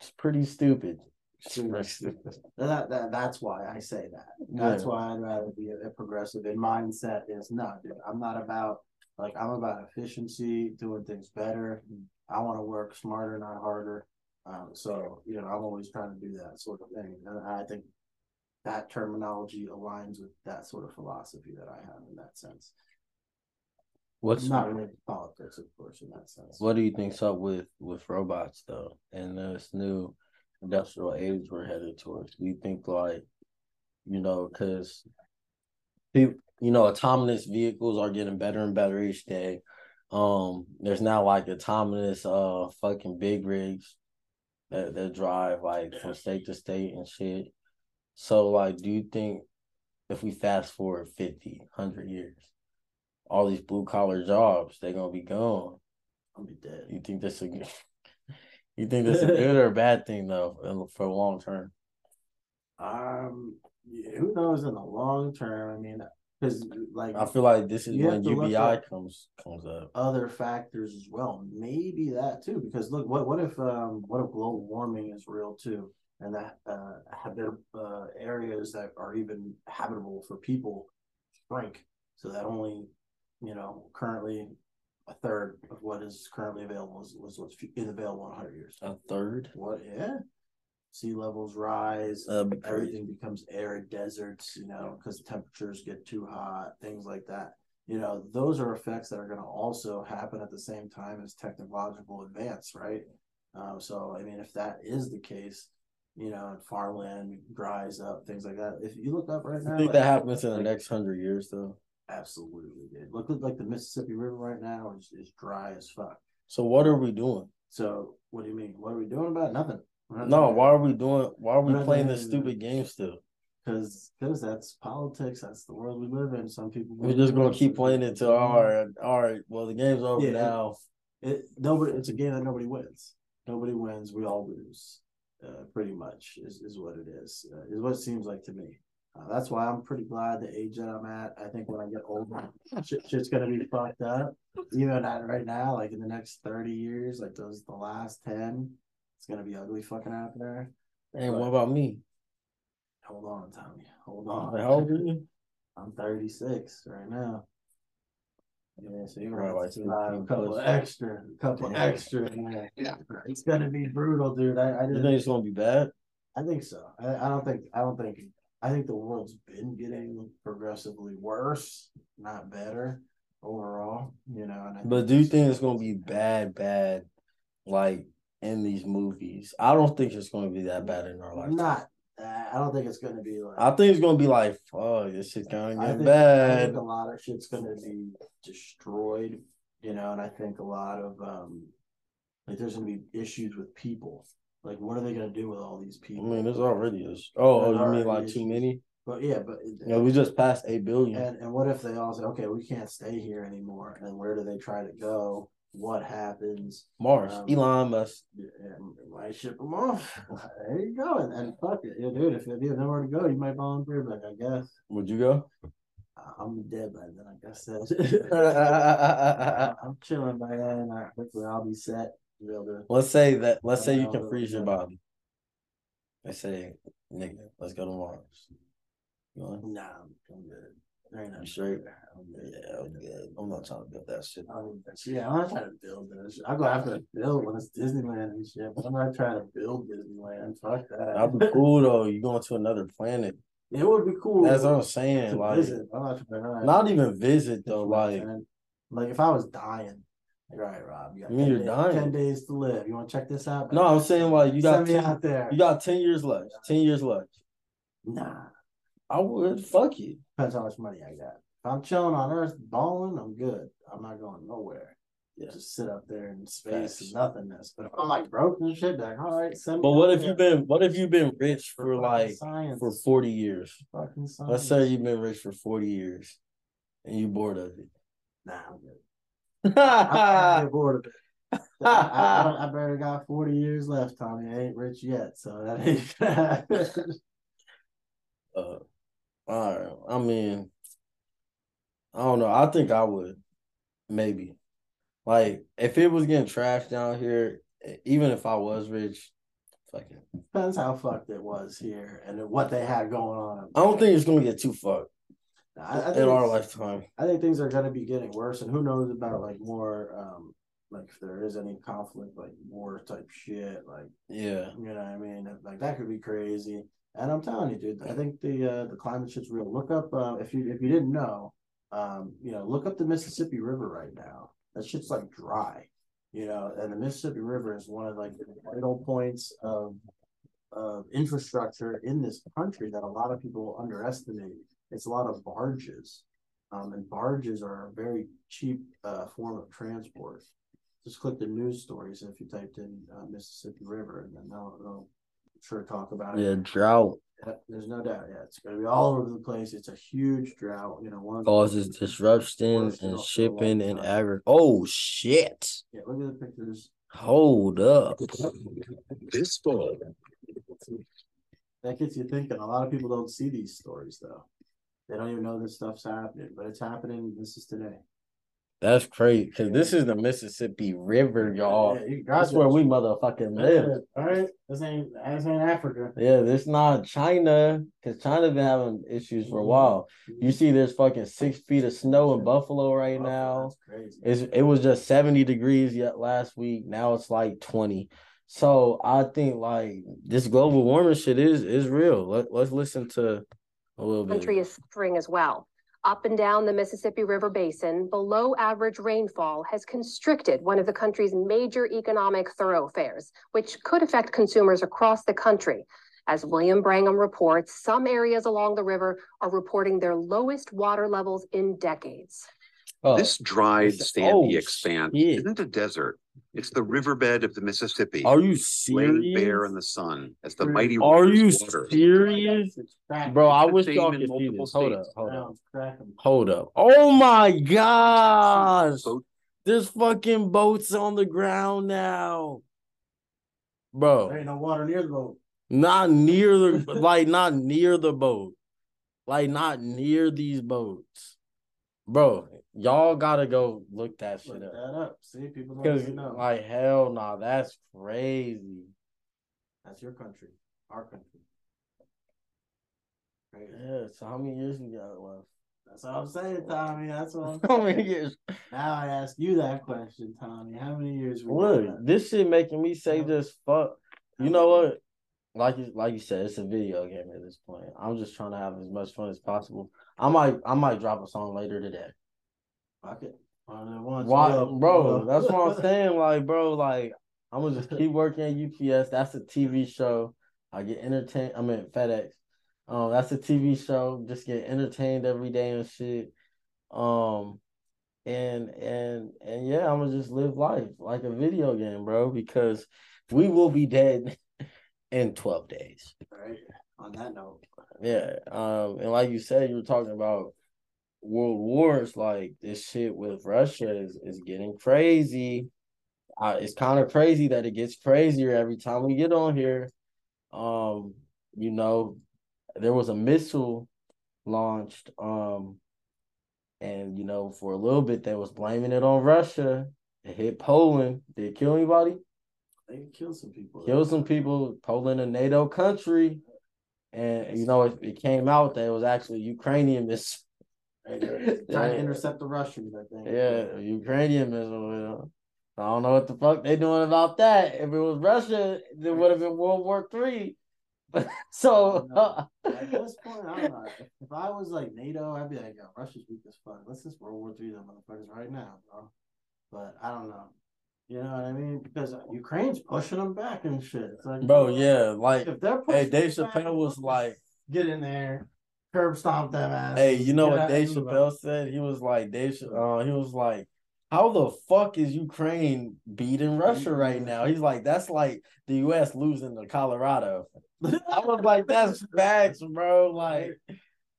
It's pretty stupid. It's Extremely pretty stupid. That, that that's why I say that. That's Yeah. why I'd rather be a, a progressive. In mindset is no, dude. I'm not about like I'm about efficiency, doing things better. I want to work smarter, not harder. Um, so you know, I'm always trying to do that sort of thing, and I think that terminology aligns with that sort of philosophy that I have in that sense. What's not related to politics, of course, in that sense. what do you think's up with with robots though, and this new industrial age we're headed towards? Do you think like, you know, because people, you know, autonomous vehicles are getting better and better each day. Um, there's now like autonomous uh fucking big rigs that that drive like from state to state and shit. So like, do you think if we fast forward 50, 100 years, all these blue collar jobs they're gonna be gone? I'll be dead. You think that's a good? You think that's a good or a bad thing though, for long term? Um, yeah, who knows in the long term? I mean, because like I feel like this is when have to look UBI comes comes up. other factors as well. Maybe that too, because look, what what if um what if global warming is real too, and that uh habit uh areas that are even habitable for people shrink, so that only you know currently a third of what is currently available is was what's is available in 100 years. A third. What? Yeah. Sea levels rise. That'd be crazy. everything becomes arid deserts, you know, because temperatures get too hot, things like that. You know, those are effects that are going to also happen at the same time as technological advance, right? Um, so, I mean, if that is the case, you know, farmland dries up, things like that. If you look up right I now, think like- that happens in the next hundred years though. Absolutely, dude. Look at like the Mississippi River right now is, is dry as fuck. So what are we doing? So, what do you mean? What are we doing about it? nothing? No, doing why are we doing? Why are we We're playing this stupid game still? because because that's politics. That's the world we live in. Some people We're just gonna keep playing it till all our. right, all right. Well, the game's over Yeah. now. It nobody. It's a game that nobody wins. Nobody wins. We all lose. Uh, pretty much is, is what it is. Uh, is what it seems like to me. Uh, that's why I'm pretty glad the age that I'm at. I think when I get older, shit, shit's gonna be fucked up. Even at right now, like in the next thirty years, like those the last ten, it's gonna be ugly fucking out there. Hey, what about me? Hold on, Tommy. Hold on. Like, how old are you? I'm 36 right now. Yeah, so you're Right, right. like Like a couple extra, a couple Yeah. extra. in there. It's gonna be brutal, dude. I, I You didn't. think it's gonna be bad? I think so. I, I don't think. I don't think. I think the world's been getting progressively worse, not better overall. You know. And I But do you think it's gonna be bad, bad, like in these movies? I don't think it's gonna be that bad in our life. Not. I don't think it's gonna be like. I think it's gonna be like, oh, this shit kind of I getting think, I bad. think a lot of shit's gonna be destroyed, you know, and I think a lot of um like there's gonna be issues with people. Like what are they gonna do with all these people? I mean, there's already is. Oh, oh, you mean already like too issues. many? But yeah, but You know, we just passed eight billion. and and what if they all say, okay, we can't stay here anymore? And where do they try to go? What happens? Mars, um, Elon Musk. And might ship them off. there you go. And, and fuck it, yeah, dude. If you have nowhere to go, you might volunteer. Like I guess Would you go? I'm dead by then. I guess that's. I'm chilling by then. I hopefully I'll be set. To be able to- let's say that. Let's say you can freeze your body. They say, nigga, let's go to Mars. You? Nah, I'm, I'm good. Ain't You straight? I'm good. Yeah, I'm good. I'm not trying to build that shit. Um, yeah, I'm not trying to build this. I'll go after to build when it's Disneyland and shit. But I'm not trying to build Disneyland. Fuck that. That'd be cool though. You going to another planet? It would be cool. That's what I'm saying. Like, visit. I'm not not even visit though. Like, like if I was dying. All right, Rob, you I mean, 10 you're days, dying. 10 days to live. You want to check this out? no, I'm saying like you got Send 10, out there. you got ten years left. Ten years left. Nah. I would fuck you. Depends how much money I got. If I'm chilling on Earth balling, I'm good. I'm not going nowhere. Yeah. just sit up there in space and nothingness. But if I'm like broke and shit, like all right, send me But what if you've been what if you've been rich for fucking like science, for 40 years? fucking science. Let's say you've been rich for 40 years and you bored of it. nah, I'm good. I'm, bored of it. I, I, I, barely got 40 years left, Tommy. I ain't rich yet, so that ain't gonna happen. Uh, all right. I mean, I don't know. I think I would, maybe. Like, if it was getting trashed down here, even if I was rich, fucking. Depends how fucked it was here and what they had going on. I don't think it's gonna get too fucked I, I think in our lifetime. I think things are going to be getting worse, and who knows about like more, um, like if there is any conflict, like war type shit, like Yeah. you know what I mean, like that could be crazy. And I'm telling you, dude, I think the uh, the climate shit's real. Look up uh, if you if you didn't know, um, you know, look up the Mississippi River right now. That shit's like dry, you know, and the Mississippi River is one of like the vital points of of infrastructure in this country that a lot of people underestimate. It's a lot of barges, um, and barges are a very cheap uh, form of transport. Just click the news stories if you typed in uh, Mississippi River, and then they'll, they'll sure talk about it. Yeah, drought there's no doubt. Yeah, it's going to be all over the place. It's a huge drought. You know, one causes disruption Worst in off for a shipping and time. agri. Oh shit! Yeah, look at the pictures. Hold up. This fall, That gets you thinking. A lot of people don't see these stories though. They don't even know this stuff's happening, but it's happening. This is today. That's crazy because this is the Mississippi River, y'all. Yeah, That's where we motherfucking live. All right, this ain't this ain't Africa. Yeah, this not China because China been having issues for a mm-hmm. while. You mm-hmm. see, there's fucking six feet of snow in Buffalo right now. That's crazy. It's it was just 70 degrees yet last week. Now it's like 20. So I think like this global warming shit is is real. Let, let's listen to a little bit. country is suffering as well. Up and down the Mississippi River Basin, below average rainfall has constricted one of the country's major economic thoroughfares, which could affect consumers across the country. As William Brangham reports, some areas along the river are reporting their lowest water levels in decades. Oh, this dried, sandy oh, expanse isn't a desert. It's the riverbed of the Mississippi, are you laying bare serious? in the sun as the mighty Are you rivers serious? Bro, I It's the wish same y'all could see this. Hold up, hold up, it's cracking. hold up. Oh my gosh. So There's fucking boats on the ground now. Bro. There Bro, ain't no water near the boat. not near the like not near the boat. Like not near these boats. Bro, y'all gotta go look that shit Look up. that up. See, people don't know. like hell nah, that's crazy. That's your country, our country. Crazy. Yeah, so how many years you got left? That's what I'm saying, Tommy. That's what I'm How many years? Now I ask you that question, Tommy. How many years Look, this shit making me say just fuck. You know what? Like you like you said, it's a video game at this point. I'm just trying to have as much fun as possible. I might I might drop a song later today. Fuck it. One of the ones. Why, bro? That's what I'm saying. Like, bro, like I'm gonna just keep working at UPS. That's a TV show. I get entertained. I mean at FedEx. Um, that's a TV show. Just get entertained every day and shit. Um, and and and yeah, I'm gonna just live life like a video game, bro. Because we will be dead in 12 days. Right. On that note, Yeah. Um, and like you said, you were talking about world wars. Like this shit with Russia is is getting crazy. Uh, it's kind of crazy that it gets crazier every time we get on here. Um, you know, there was a missile launched. Um, and you know, for a little bit they was blaming it on Russia. It hit Poland. Did it kill anybody? they killed some people. Killed some people. Poland, a NATO country. And you know, it, it came out that it was actually Ukrainian missile. Trying to intercept the Russians, I think. Yeah, Ukrainian missile. I don't know what the fuck they doing about that. If it was Russia, it would have been World War Three. so uh, At this point, I don't know. If, if I was like NATO, I'd be like, yo, Russia's weak as fuck. Let's just World War Three them motherfuckers right now, bro. But I don't know. You know what I mean? Because Ukraine's pushing them back and shit. It's like, bro, yeah, like If they're hey, pushing Dave them back, Chappelle was like, get in there, curb stomp them ass. hey, you know what Dave Chappelle said? He was like, Dave, uh, he was like, how the fuck is Ukraine beating Russia right now? He's like, that's like the US losing to Colorado. I was like, that's facts, bro. Like,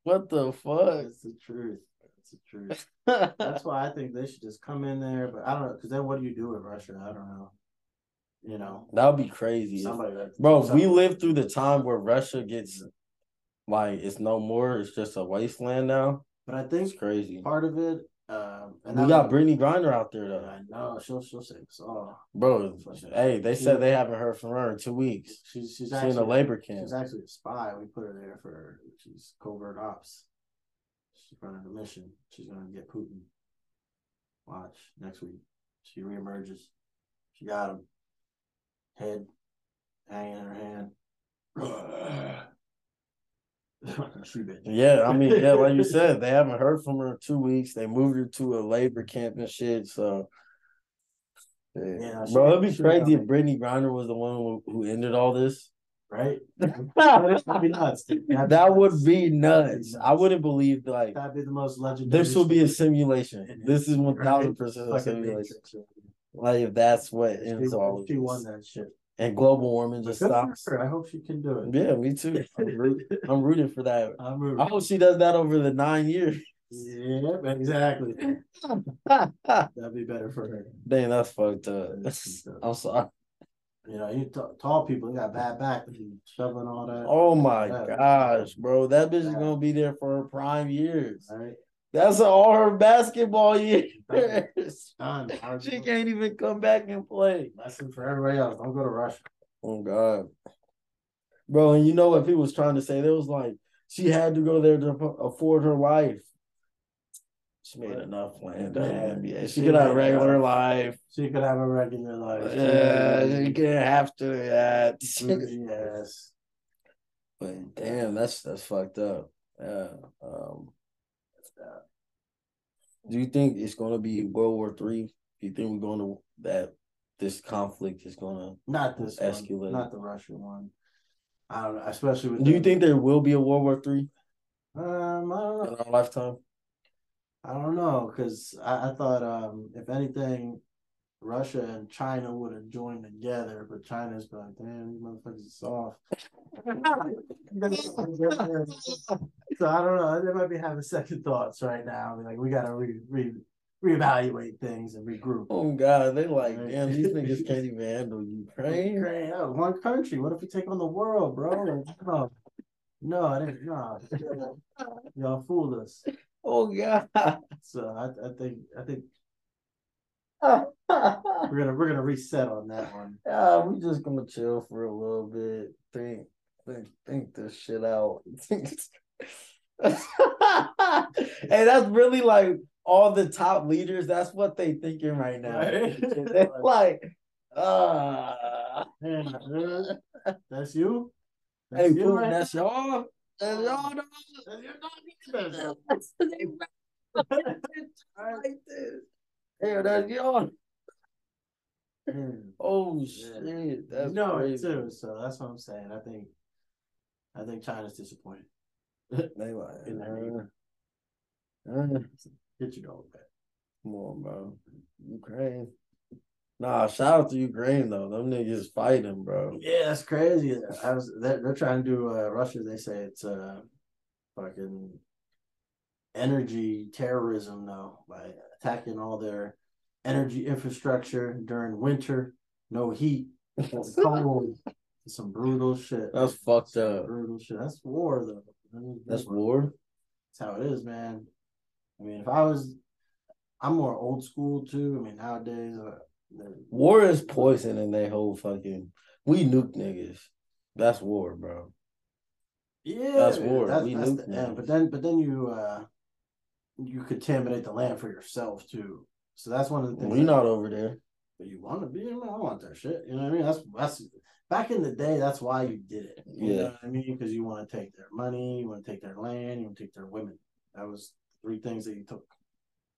what the fuck? It's the truth. It's the truth. That's why I think they should just come in there. But I don't know, because then what do you do with Russia? I don't know. You know, that would be crazy. somebody that Bro, we lived through the time where Russia gets like it's no more, it's just a wasteland now. But I think It's crazy. part of it, um, and We got Brittney Griner out there though. I know she'll she'll say all. Bro, hey, they said they haven't heard from her in two weeks. She's she's She's actually in a labor camp. She's actually a spy. We put her there for she's covert ops. She's running a mission. She's gonna get Putin. Watch next week. She reemerges. She got him. Head hanging in her hand. Yeah, I mean, yeah, like you said, they haven't heard from her in two weeks. They moved her to a labor camp and shit. So, yeah. Yeah, bro, it'd be crazy if Brittney Griner was the one who, who ended all this. Right? That'd be nuts. That'd be would nuts. be nuts. I wouldn't believe like That'd be the most legendary. this will be a simulation. This is one thousand percent a simulation. Like if that's what She, ends all she won that shit. and global warming just good stops. I hope she can do it. Yeah, me too. I'm, root- I'm rooting for that. I'm rooting. I hope she does that over the nine years. Yeah, exactly. That'd be better for her. Dang. That's fucked up. I'm sorry. You know, you t- tall people, got bad back, be shoveling all that. Oh my Yeah. gosh, bro. That bitch is gonna be there for her prime years. Right, That's all her basketball years. done. she can't even come back and play. Lesson for everybody else. Don't go to Russia. Oh God. Bro, and you know what people was trying to say? They was like, she had to go there to afford her life. She made What? enough playing the Yeah. NBA. She She could have a regular enough. life. She could have a regular life. Yeah, she didn't have to that. yes. But damn, that's that's fucked up. Yeah. Um do you think it's gonna be World War Three? Do you think we're gonna that this conflict is gonna Not this one. Escalate. Not the Russian one. I don't know, especially with do you think there will be a World War Three um I don't know. in our lifetime? I don't know because I, I thought um if anything, Russia and China would have joined together, but China's been like, damn, these motherfuckers are soft. so I don't know. They might be having second thoughts right now. Like we gotta re, re reevaluate things and regroup. Oh God, they like, Right. damn, these niggas can't even handle Ukraine. Ukraine, oh, one country. What if we take on the world, bro? Like, no, no, I didn't. No, y'all fooled us. Oh God. So I, I think I think we're gonna we're gonna reset on that one. Yeah, we just gonna chill for a little bit. Think, think, think this shit out. hey, that's really like all the top leaders. That's what they thinking right now. Right? Like, uh, Yeah, uh, That's you. hey, That's you, Putin, right? that's y'all. That's your like this. Hey, that's y'all. Oh shit, that's you it crazy. too. So that's what I'm saying. I think I think China's disappointed. They like, In that uh, uh, Get your dog back. Come on, bro. Ukraine. Nah, shout out to Ukraine though. Them niggas fighting, bro. Yeah, that's crazy. I was they're, they're trying to do uh, Russia. They say it's uh fucking energy terrorism though by attacking all their energy infrastructure during winter. No heat, it's cold. It's some brutal shit. That's fucked up. Brutal shit. That's war though. That's war. That's how it is, man. I mean, if I was, I'm more old school too. I mean, nowadays, uh, War is poison and they whole fucking we nuke niggas. That's war, bro. yeah, That's war. That's, We that's nuke the. But then, but then you, uh you contaminate the land for yourself too. So that's one of the things. We not over there. But you want to be? Man, I want that shit. You know what I mean? That's that's back in the day. That's why you did it. You Yeah. know what I mean? Because you want to take their money, you want to take their land, you want to take their women. That was three things that you took.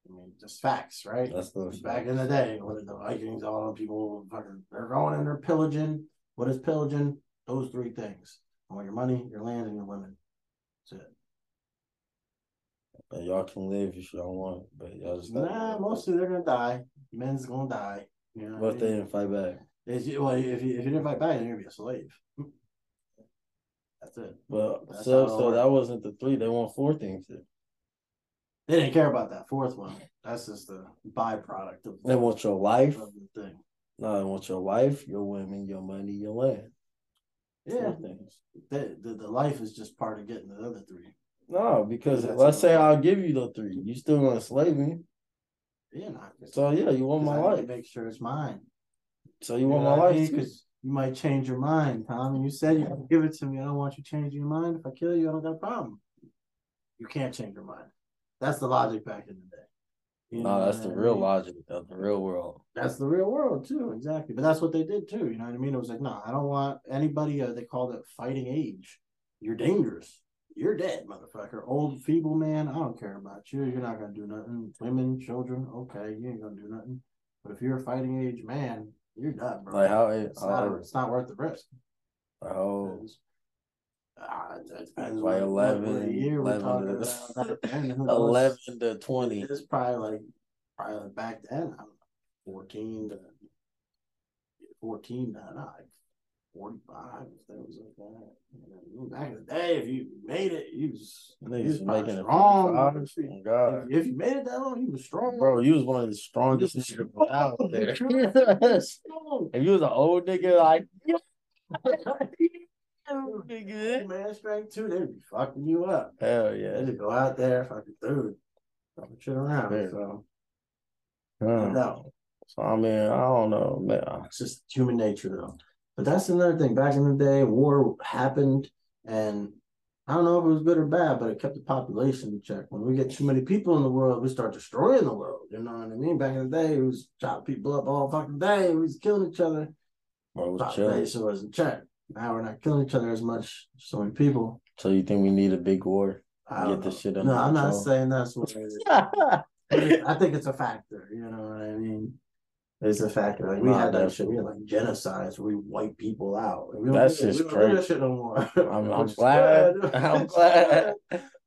I mean, just facts, right? That's the back in the day, what the Vikings? All the people fucking they're going and they're pillaging. What is pillaging? Those three things. I want your money, your land, and your women. That's it. But y'all can live if y'all want, but y'all just Nah, mostly they're gonna die. Men's gonna die. You know What if they didn't fight back? If you, well, if you if you didn't fight back, then you're gonna be a slave. That's it. Well, That's so so that wasn't the three. They want four things. They didn't care about that fourth one. That's just the byproduct of, They want your life. of the thing. No, they want your life, your women, your money, your land. Yeah, things. the, the the life is just part of getting the other three. No, because That's let's say I'll give you the three. You still gonna slave me. Yeah, not So yeah, you want my I life. Make sure it's mine. So you want my life because you might change your mind, Tom. And you said you give it to me. I don't want you changing your mind. If I kill you, I don't got a problem. You can't change your mind. That's the logic back in the day. You No, that's the I real mean? logic of the real world. That's the real world too, exactly. But that's what they did too. You know what I mean? It was like, no, I don't want anybody. Uh, they called it fighting age. You're dangerous. You're dead, motherfucker. Old, feeble man. I don't care about you. You're not gonna do nothing. Women, children. Okay, you ain't gonna do nothing. But if you're a fighting age man, you're done, bro. Like how it, it's, not, how, it's not worth the risk. how Ah, it depends Like what- what- 11, what year we're 11 talking to- about. Back then, who knows? eleven to twenty. It's probably like probably like back then. I don't know, fourteen to fourteen to not forty five. If that was like that. You know, back in the day, if you made it, you was, you was making it strong. 45. Oh, God. If, if you made it that long, you was strong, Bro, you was one of the strongest You niggas out there. strong. if you was an old nigga, like, nigga. Man, strength too. They'd be fucking you up. Hell yeah. They yeah. just go out there, fucking dude, fucking shit around. Yeah. So Huh. no. So I mean, I don't know, man. It's just human nature, though. But that's another thing. Back in the day, war happened, and I don't know if it was good or bad, but it kept the population in check. When we get too many people in the world, we start destroying the world. You know what I mean? Back in the day, it was chopping people up all fucking day. We was killing each other. Bro, it was chilling. Population was in check. Now we're not killing each other as much. So many people. So you think we need a big war? I Get the shit under No, I'm not control. saying that's what it is. I think it's a factor. You know what I mean? It's a factor. Like we Nah, had that shit. We had like genocides where we wipe people out. We That's just we don't do that shit no more. I'm, I'm glad. I'm glad.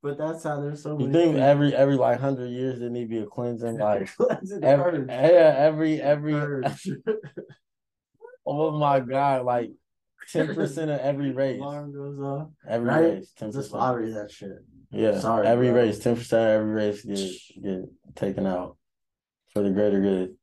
But that's how there's so You many. think things. every every like hundred years there need to be a cleansing? Like an every yeah, every every oh my god, like ten percent of every race. Alarm goes off. Every Right? race, ten Just lottery that shit. Yeah, Sorry, every bro. race, ten percent of every race get get taken out for the greater good.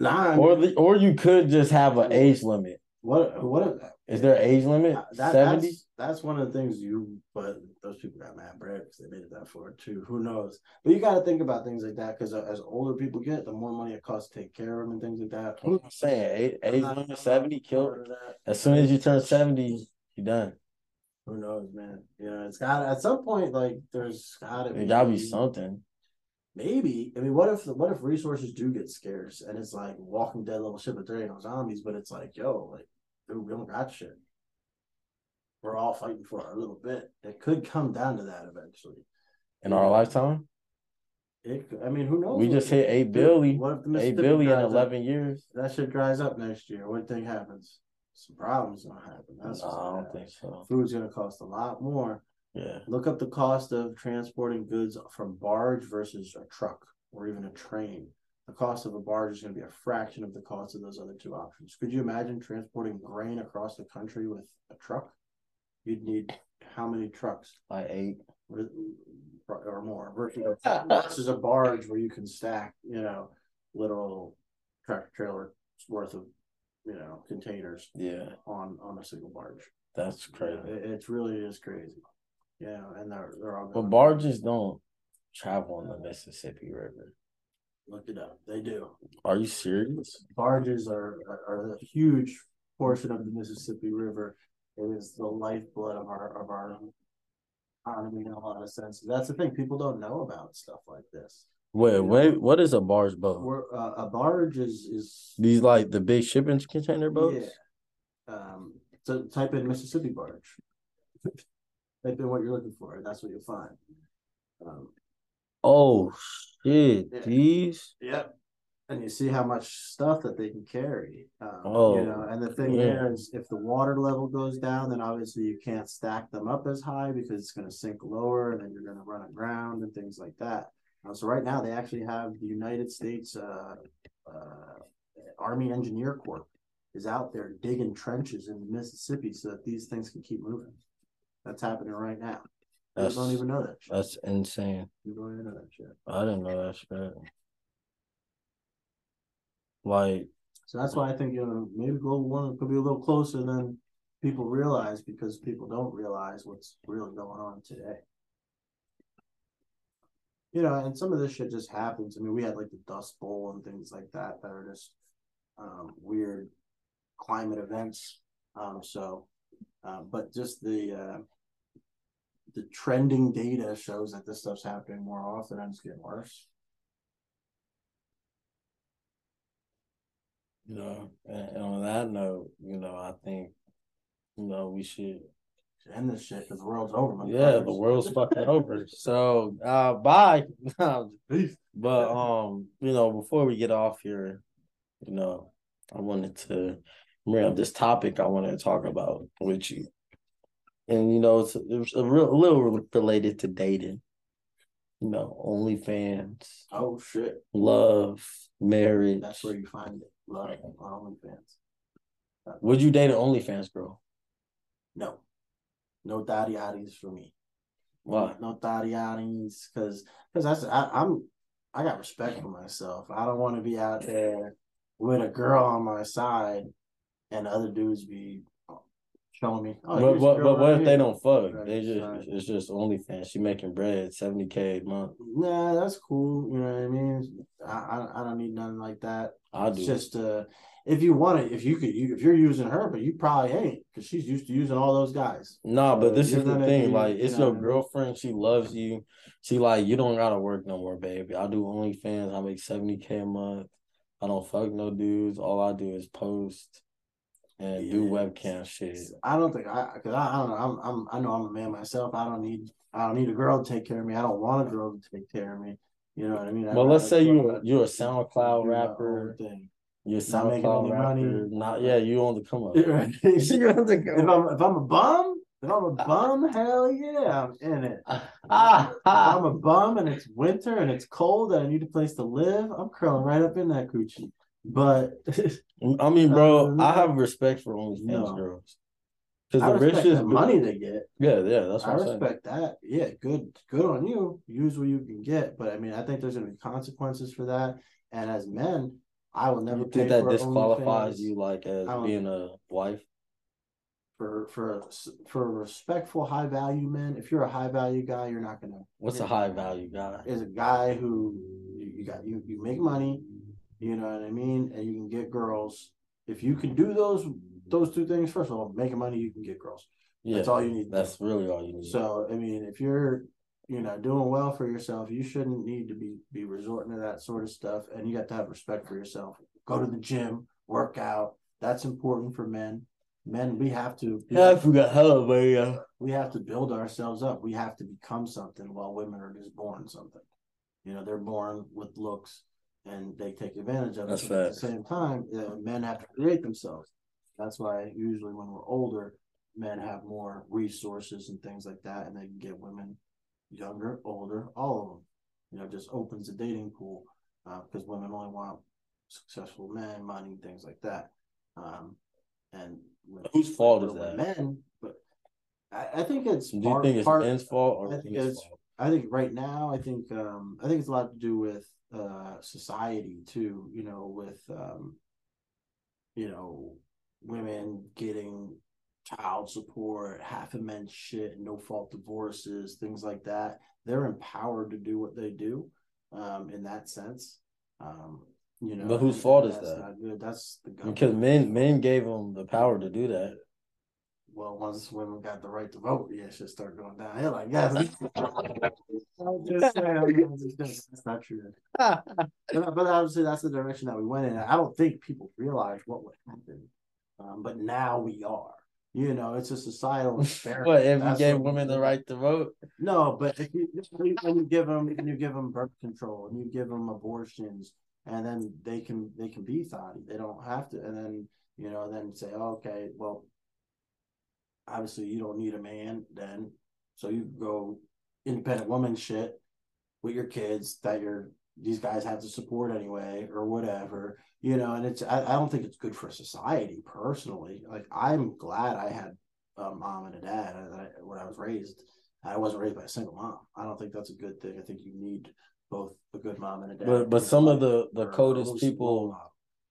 Nah, Or the or you could just have an age limit. what what Is there an age limit? Uh, that, Seventy. that's, that's one of the things you but those people got mad bread because they made it that far too who knows but you got to think about things like that because as older people get the more money it costs to take care of them and things like that I'm saying age, I'm age not- I'm limit seventy. Kill part of that. as soon as you turn seventy, you done. who knows man you know it's got at some point like there's gotta It gotta be something. maybe i mean what if what if resources do get scarce and it's like walking dead level shit but there ain't no zombies but it's like yo like dude we don't got shit we're all fighting for a little bit it could come down to that eventually In our lifetime, It, I mean, who knows? we just hit eight billion. What if the Eight in dries up? eleven years. That shit dries up next year. What do you think happens? Some problems gonna happen. No, That's I gonna don't happen. think so. Food's gonna cost a lot more. Yeah. Look up the cost of transporting goods from barge versus a truck or even a train. The cost of a barge is going to be a fraction of the cost of those other two options. Could you imagine transporting grain across the country with a truck? You'd need how many trucks? Like eight. or or more versus versus a barge where you can stack, you know, literal tractor trailer worth of, you know, containers Yeah. on on a single barge. That's crazy. It, it's really is crazy. Yeah, and they're they're all But barges don't travel on the Mississippi River. Look it up. They do. Are you serious? Barges are are, are a huge portion of the Mississippi River. It is the lifeblood of our of our economy in a lot of senses. That's the thing. People don't know about stuff like this. Wait, wait. What is a barge boat? Uh, a barge is is These like the big shipping container boats? Yeah. Um, so type in Mississippi barge. type in what you're looking for, and that's what you'll find. Um, Oh shit! Yeah. These yep. and you see how much stuff that they can carry. Um, Oh, you know, and the thing yeah. there is, if the water level goes down, then obviously you can't stack them up as high because it's going to sink lower, and then you're going to run aground and things like that. Uh, so right now, they actually have the United States uh, uh, Army Engineer Corps is out there digging trenches in the Mississippi so that these things can keep moving. That's happening right now. You That's don't even know that. Shit. that's insane. You don't even know that shit. I didn't know that shit. Like, So that's why I think you know maybe global warming could be a little closer than people realize because people don't realize what's really going on today. You know, and some of this shit just happens. I mean, we had like the Dust Bowl and things like that that are just um, weird climate events. Um, so, uh, but just the uh, the trending data shows that this stuff's happening more often and it's getting worse. you know, and, and on that note, you know, I think, you know, we should End this shit because the world's over. Yeah, the world's fucking over. So uh bye. Peace. but um, you know, before we get off here, you know, I wanted to bring up this topic I wanted to talk about with you. And you know, it's, it's a real a little related to dating. You know, OnlyFans, Oh shit. love, marriage. That's where you find it. Love on OnlyFans. Would you date an OnlyFans girl? No. No daddy addies for me. Why? No daddy because because that's I, I'm I got respect for myself. I don't want to be out there with a girl on my side and other dudes be showing me. Oh, but what, but what right if they don't fuck? Right, they just right. it's just OnlyFans. She making bread, seventy k a month. Nah, that's cool. You know what I mean? I I, I don't need nothing like that. I It's do. just uh, if you want it, if you could, you, if you're using her, but you probably ain't because she's used to using all those guys. Nah, but this is the thing. be, Like, you it's know your what I mean? girlfriend. She loves you. She like you don't gotta work no more, baby. I do OnlyFans. I make seventy k a month. I don't fuck no dudes. All I do is post and do webcam shit. I don't think I, cause I, I don't know. I'm, I'm, I know I'm a man myself. I don't need, I don't need a girl to take care of me. I don't want a girl to take care of me. You know what I mean? Well, let's rather say you out you're a SoundCloud own rapper. Thing. You're Not making SoundCloud any rapper. money. Not yeah. You on the come up. Right. if You on the come up. I'm, if I'm a bum, if I'm a bum, hell yeah, I'm in it. Ah, If ah. I'm a bum and it's winter and it's cold and I need a place to live, I'm curling right up in that coochie. But I mean, bro, I have respect for OnlyFans no. girls. Because the richest the money they get. Yeah, yeah, that's I what I'm saying. respect that. Yeah, good, good on you. Use what you can get, but I mean, I think there's to be consequences for that. And as men, I will never You think that disqualifies you like as being a wife? for for for respectful, high value men. If you're a high value guy, you're not to. What's a high value guy? Is a guy who you, you got you you make money, you know what I mean, and you can get girls. If you can do those those two things, first of all, making money, you can get girls. Yeah, That's all you need. That's really all you need. So I mean, if you're you know doing well for yourself, you shouldn't need to be be resorting to that sort of stuff, and you got to have respect for yourself. Go to the gym, work out. That's important for men. Men, we have to. yeah, I forgot how, but yeah. We have to build ourselves up. We have to become something, while women are just born something. You know, they're born with looks, and they take advantage of it. That's But At the same time, uh, men have to create themselves. That's why usually when we're older, men have more resources and things like that, and they can get women younger, older, all of them. You know, just opens the dating pool because women only want successful men, money, things like that. Um, and Whose fault is that? Men, but I, I think it's. Do you part- think it's part- men's fault or I think it's- fault? I think right now, I think um, I think it's a lot to do with uh, society too. You know, with um, you know, women getting child support, half immense shit, no fault divorces, things like that. They're empowered to do what they do, um, in that sense. Um, you know, But whose fault is that? Good. That's the Because government. men men gave them the power to do that. Well, once women got the right to vote, yeah, shit start going downhill. I guess. I'm just saying, that's not true. But, but obviously, that's the direction that we went in. I don't think people realize what would happen, um, but now we are. You know, it's a societal experiment. What if you gave women the right to vote? No, but if you when you give them you give them birth control and you give them abortions and then they can they can be thotty. They don't have to, and then you know, then say, okay, well, obviously you don't need a man then, so you go independent woman shit with your kids that you're these guys have to support anyway or whatever you know and it's I, I don't think it's good for society personally. Like i'm glad i had a mom and a dad uh, when i was raised i wasn't raised by a single mom. I don't think that's a good thing. I think you need both a good mom and a dad But but some of the the coldest people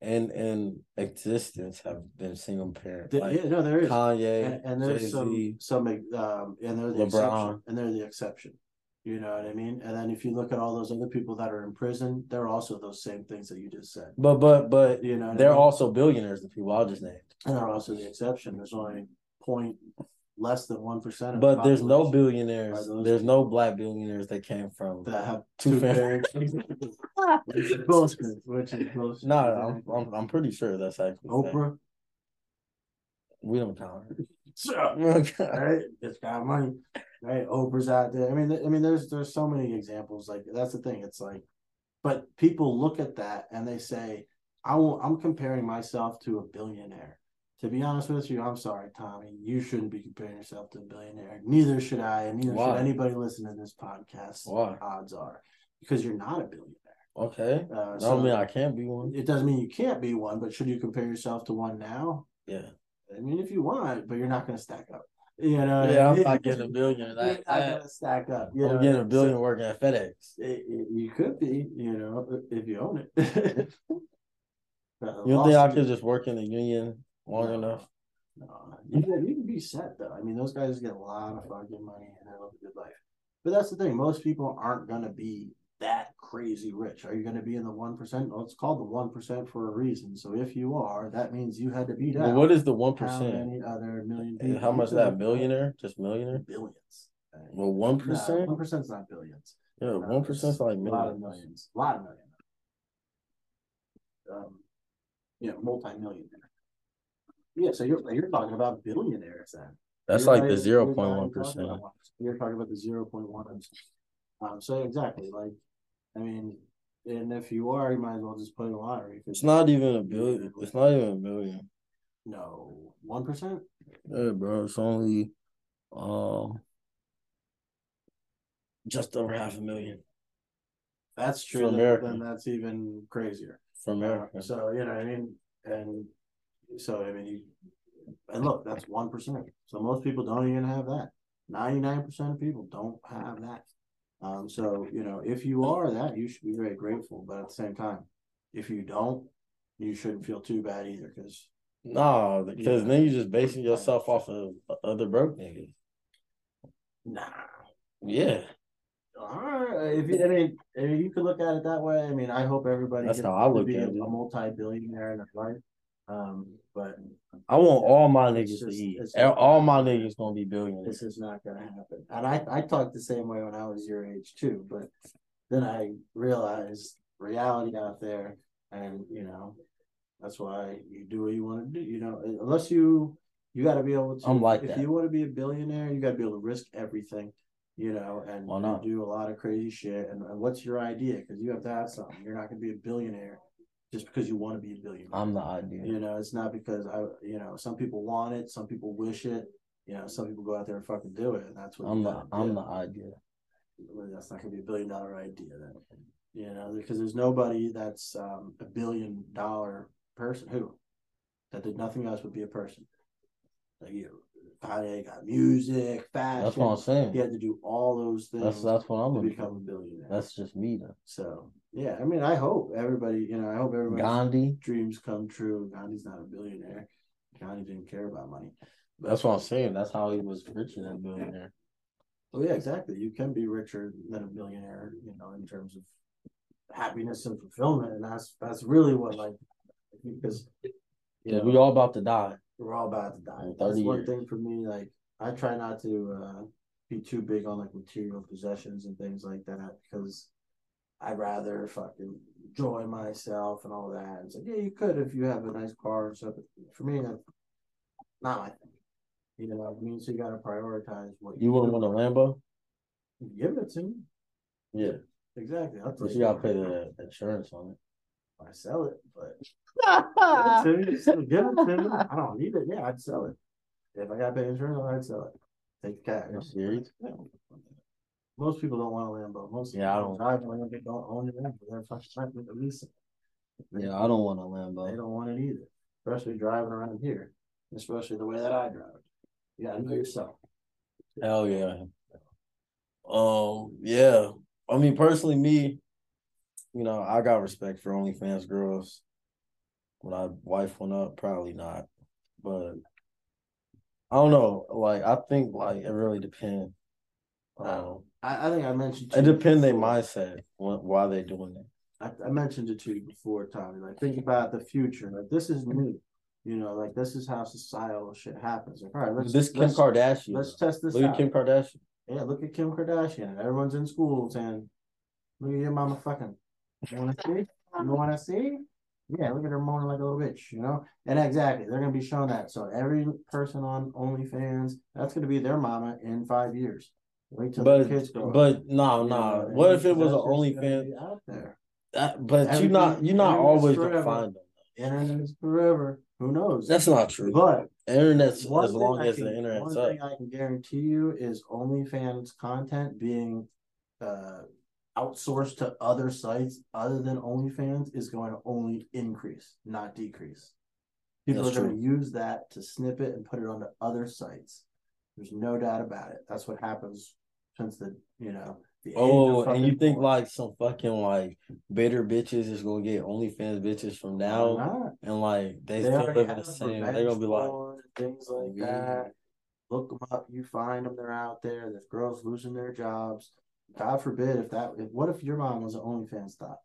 model. in in existence have been single parent. Th- Like yeah, no, there is, Kanye, and, and there's some Jay-Z. some um, and they're the exception, and they're the exception. You know what I mean? And then if you look at all those other people that are in prison, they're also those same things that you just said. But but but You know, they're mean? also billionaires. The people I just named. and they're also the exception. There's only point less than one percent. But there's no billionaires. There's no black billionaires that came from. that have Two two, parents. which is bullshit. Which is bullshit. No, I'm, I'm I'm pretty sure that's actually. Oprah. We don't count her. Sure. We don't count- right? It's got money, right? Oprah's out there. I mean, I mean, there's there's so many examples. Like that's the thing. It's like, but people look at that and they say, I will, I'm comparing myself to a billionaire. To be honest with you, I'm sorry, Tommy. You shouldn't be comparing yourself to a billionaire. Neither should I, and neither Why? should anybody listen to this podcast. Why? Odds are, because you're not a billionaire. Okay. Uh, I so don't mean I can't be one. it doesn't mean you can't be one, but should you compare yourself to one now? Yeah. I mean, if you want, but you're not going to stack up. You know, I Yeah, I'm not getting a billion. Not that, gonna stack up. You know, I'm getting a billion so working at FedEx. it- it- you could be, you know, if you own it. You don't think I could just work in the union long No. enough? No, you can, you can be set though. I mean, those guys get a lot of fucking money and they live a good life. But that's the thing. Most people aren't gonna be that crazy rich. Are you gonna be in the one percent? Well, it's called the one percent for a reason. So if you are, that means you had to beat Well, out. what is the one percent? many other million people? how much is that? Millionaire? Just millionaire? Billions. Well, one One percent. percent's not billions. Yeah, one percent's like a lot of millions. millions. A lot of millions. Um, you know, multi-millionaire. Yeah, so you're you're talking about billionaires then. That's You're like the zero point one percent. you're point not one even talking about one. You're talking about the zero point one. Um, so exactly, like, I mean, and if you are, you might as well just play the lottery. It's not even a billion. It's not even a million. No, one percent. Yeah, bro. It's only um just over half a million That's For true. Then, America. then that's even crazier. for America. Uh, So you know, what I mean, and so I mean, you, and look, that's one percent. So most people don't even have that. Ninety nine percent of people don't have that. Um, so you know, if you are that, you should be very grateful. But at the same time, if you don't, you shouldn't feel too bad either, because No, because Yeah. then you're just basing yourself off of other broke niggas. nah. Yeah, All right, if you, I mean, I mean, you could look at it that way. I mean, I hope everybody That's gets how I to look be at a, it. a multi-billionaire in their life. Um, but I want all my niggas to just- eat. All my niggas gonna be billionaires. this is not gonna happen. And I, I talked the same way when I was your age too, but then I realized reality out there and you know, that's why you do what you want to do, you know, unless you you gotta be able to I'm like if that. you want to be a billionaire, you gotta be able to risk everything, you know, and, Why and not? do a lot of crazy shit. And, and what's your idea? Because you have to have something. You're not gonna be a billionaire just because you want to be a billionaire. I'm the idea. You know, it's not because I, you know, some people want it, some people wish it. You know, some people go out there and fucking do it, and that's what I'm gotta I'm the idea. That's not gonna be a billion dollar idea then. You know, because there's nobody that's um, a billion dollar person who that did nothing else but be a person. Like you, Kanye got music, fashion. That's what I'm saying. He had to do all those things That's that's what I'm to become a billionaire. That's just me though. so yeah. I mean, I hope everybody. You know, I hope everybody Gandhi. dreams come true. Gandhi's not a billionaire. Gandhi didn't care about money. That's what I'm saying. That's how he was richer than a billionaire. Oh yeah, exactly. You can be richer than a billionaire, you know, in terms of happiness and fulfillment, and that's that's really what like because you Yeah, know, we all about to die. we're all about to die. That's 30 one thing for me. Like I try not to uh, be too big on like material possessions and things like that because I'd rather fucking enjoy myself and all that. It's like yeah, you could if you have a nice car and stuff. For me, that's not my thing. You know, it means you got to prioritize what You wouldn't want a Lambo? Give it to me. Yeah. Exactly. I'll But you gotta it. pay the insurance on it. I sell it, but give it to me. Still give it to me. I don't need it. Yeah, I'd sell it. If I got to pay insurance, I'd sell it. Take the cash. You serious? Yeah. Most people don't want a Lambo. Most Yeah, I people don't. drive a Lambo don't own a Lambo. They're fucking trying to lease it. Yeah, I don't want a Lambo. They Lambo. don't want it either, especially driving around here, especially the way that I drive. You gotta know yourself. Hell yeah. Um, yeah. I mean, personally, me, you know, I got respect for OnlyFans girls. Would I wife one up? Probably not. But I don't know. Like, I think like it really depends. Um, I, I think I mentioned. it depends their mindset wh- why they doing it. I, I mentioned it to you before, Tommy. Like, think about the future. Like, this is new. You know, like this is how societal shit happens. Like, all right, let's This Kim let's, Kardashian. let's test this Look out. at Kim Kardashian. Yeah, look at Kim Kardashian. Everyone's in school saying, "Look at your mama fucking." You want to see? You want to see? Yeah, look at her moaning like a little bitch, you know. And exactly, they're gonna be showing that. So every person on OnlyFans, that's gonna be their mama in five years. Wait till But the kids grow up. but no no. What if it was an OnlyFans? out there? That, but you Everything- not you're not always gonna find them. Internet is forever. Who knows? That's not true. but Internet's as long as can- the internet's one up. thing I can guarantee you is OnlyFans content being uh, outsourced to other sites other than OnlyFans is going to only increase, not decrease. People That's are going to use that to snip it and put it onto other sites. There's no doubt about it. That's what happens since the you know the Oh, and you think porn. like some fucking like bitter bitches is gonna get OnlyFans bitches from now and like they, they still live in the same. They're gonna be like, things like Yeah. that. Look them up. You find them. They're out there. There's girls losing their jobs. God forbid if that. If, what if your mom was an OnlyFans thought?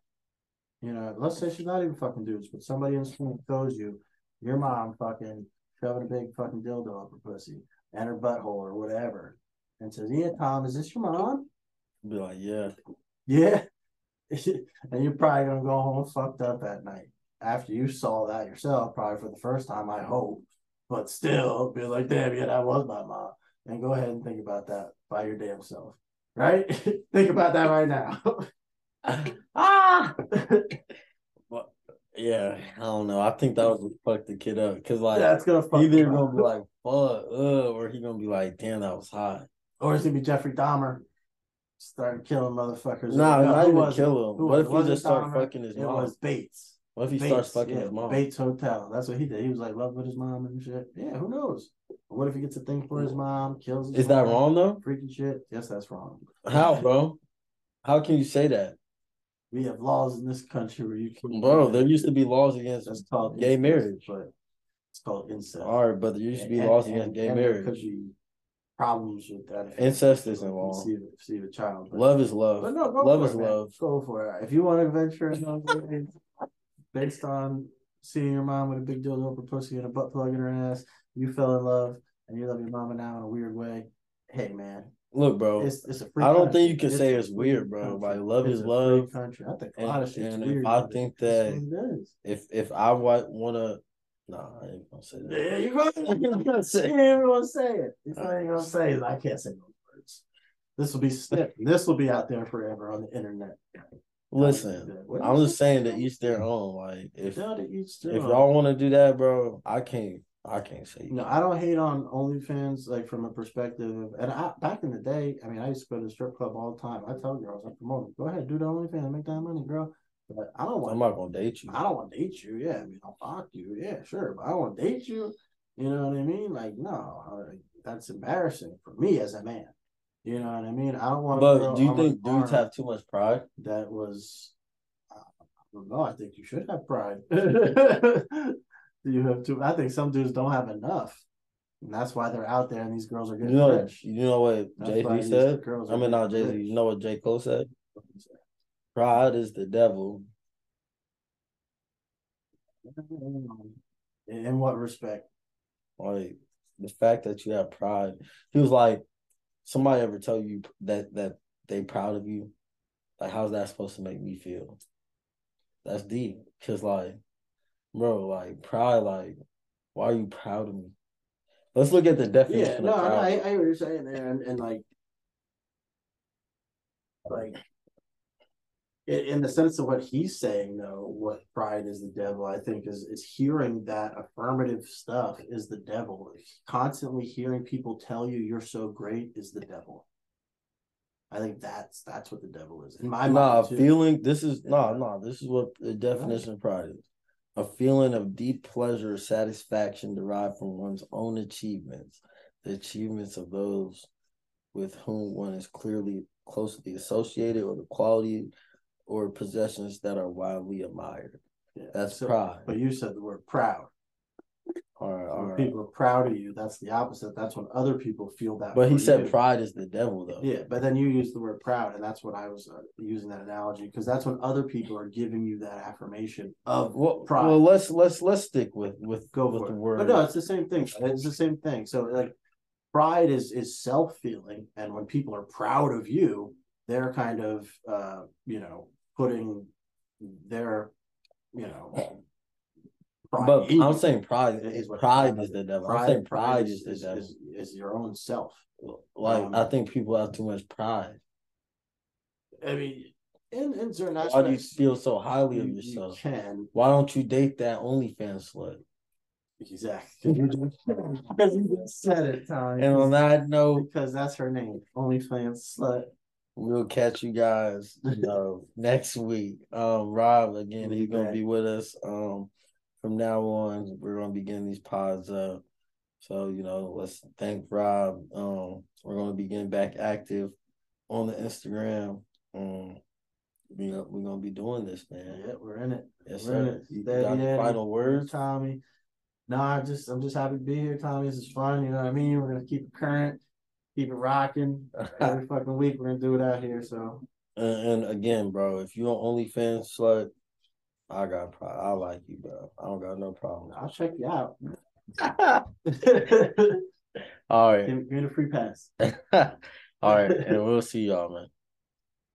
You know, let's say she's not even fucking dudes, but somebody in school shows you your mom fucking shoving a big fucking dildo up her pussy and her butthole or whatever, and says, "Yeah, Tom, is this your mom?" be like, yeah. Yeah. and you're probably gonna go home fucked up that night after you saw that yourself, probably for the first time, I hope. But still, be like, damn, yeah, that was my mom. And go ahead and think about that by your damn self. Right? think about that right now. ah. But yeah, I don't know. I think that was fuck the kid up because like That's gonna fuck either gonna be like fuck, or he gonna be like, damn, that was hot. Or it's gonna be Jeffrey Dahmer starting killing motherfuckers. Nah, No, not even was kill him. What if he just start Dahmer? fucking his mom? It was Bates. What if he Bates, starts fucking yeah, his mom? Bates Hotel. That's what he did. He was like love with his mom and shit. Yeah, who knows? What if he gets a thing for his mom, kills his Is that wrong though? Freaky shit. Yes, that's wrong. How, bro? How can you say that, We have laws in this country where you can bro? There used to be laws against that's called gay incest, marriage. but it's called incest. All right, but there used to be And- laws and- against gay and there marriage. could be problems with that. Incest isn't you law. See, see the child. but- Love is love. But no, love is it, love. Go for it. If you want to venture in those ways, based on seeing your mom with a big dildo up her pussy and a butt plug in her ass, you fell in love and you love your mama now in a weird way. Hey man, Look, bro. it's it's a free. I don't country. think you can say it's weird, bro. country. Like, love It's is love. Country. I think a lot of shit's and weird. if I think that- is. If if I want to, nah, I ain't gonna say that. Yeah, you gonna, you gonna say everyone say it. It's not even gonna say it. I can't say those words. This will be. This will be out there forever on the internet. Listen, I'm just saying that each their own. Like if Tell to each their if y'all want to do that, bro, I can't. I can't say. You know, I don't hate on OnlyFans like from a perspective and I back in the day, I mean, I used to go to the strip club all the time. I tell girls, I promote, go ahead, do the OnlyFans, make that money, girl. But I don't want, I'm not gonna date you. I don't want to date you. Yeah, I mean, I'll fuck you. Yeah, sure, but I don't want to date you. You know what I mean? Like, no, that's embarrassing for me as a man. You know what I mean? I don't want. To. But do you think dudes have too much pride? that was? I don't know. I think you should have pride. you have to? I think some dudes don't have enough, and that's why they're out there, and these girls are You getting know, rich. you know what Jay Z said. girls I mean, not Jay Z. You know what J Cole said? Pride is the devil. In what respect? Like the fact that you have pride. He was like, somebody ever tell you that that they proud of you? Like, how's that supposed to make me feel? That's deep. Cause like, bro, like pride, like, why are you proud of me? Let's look at the definition Yeah, of no, no. I, I hear what you're saying there, and, and like, like, in, the sense of what he's saying, though, what pride is the devil, I think, is is hearing that affirmative stuff is the devil. Constantly hearing people tell you you're so great is the devil. I think that's that's what the devil is in my nah, mind. too. feeling this is Yeah. nah, nah. This is what the definition of pride is: a feeling of deep pleasure or satisfaction derived from one's own achievements, the achievements of those with whom one is clearly closely associated, or the quality or possessions that are widely admired. Yeah. That's So- pride. But you said the word proud. Or, When or, people are proud of you, that's the opposite. That's when other people feel that. but he said you. pride is the devil, though. Yeah, but then you use the word proud, and that's what I was uh, using that analogy because that's when other people are giving you that affirmation of Well, pride. well, let's let's let's stick with with Go with the word. But no, it's the same thing. It's the same thing. So like pride is is self feeling, and when people are proud of you, they're kind of uh you know putting their you know. pride but I'm saying pride is what pride is the devil. I'm saying pride is, the devil. is, is your own self. like um, I think people have too much pride. I mean, in in certain Why do you feel so highly of you yourself? can Why don't you date that OnlyFans slut? exactly because you just said it, Tommy. And on that note, because that's her name, OnlyFans slut. We'll catch you guys, know, next week. Um, Rob again, he's gonna be with us. Um, from now on, we're gonna be getting these pods up. So you know, let's thank Rob. Um, we're gonna be getting back active on the Instagram. Um, you know, we're gonna be doing this, man. Yeah, we're in it. Yes, we're in sir. it. You got final words? Tommy. No, I just I'm just happy to be here, Tommy. This is fun. You know what I mean? We're gonna keep it current, keep it rocking. Every fucking week we're gonna do it out here. So And, and again, bro, if you don't OnlyFans slut, I got pro- I like you, bro. I don't got no problem. I'll check you out. All right. give, give me the free pass. All right. And we'll see y'all, man.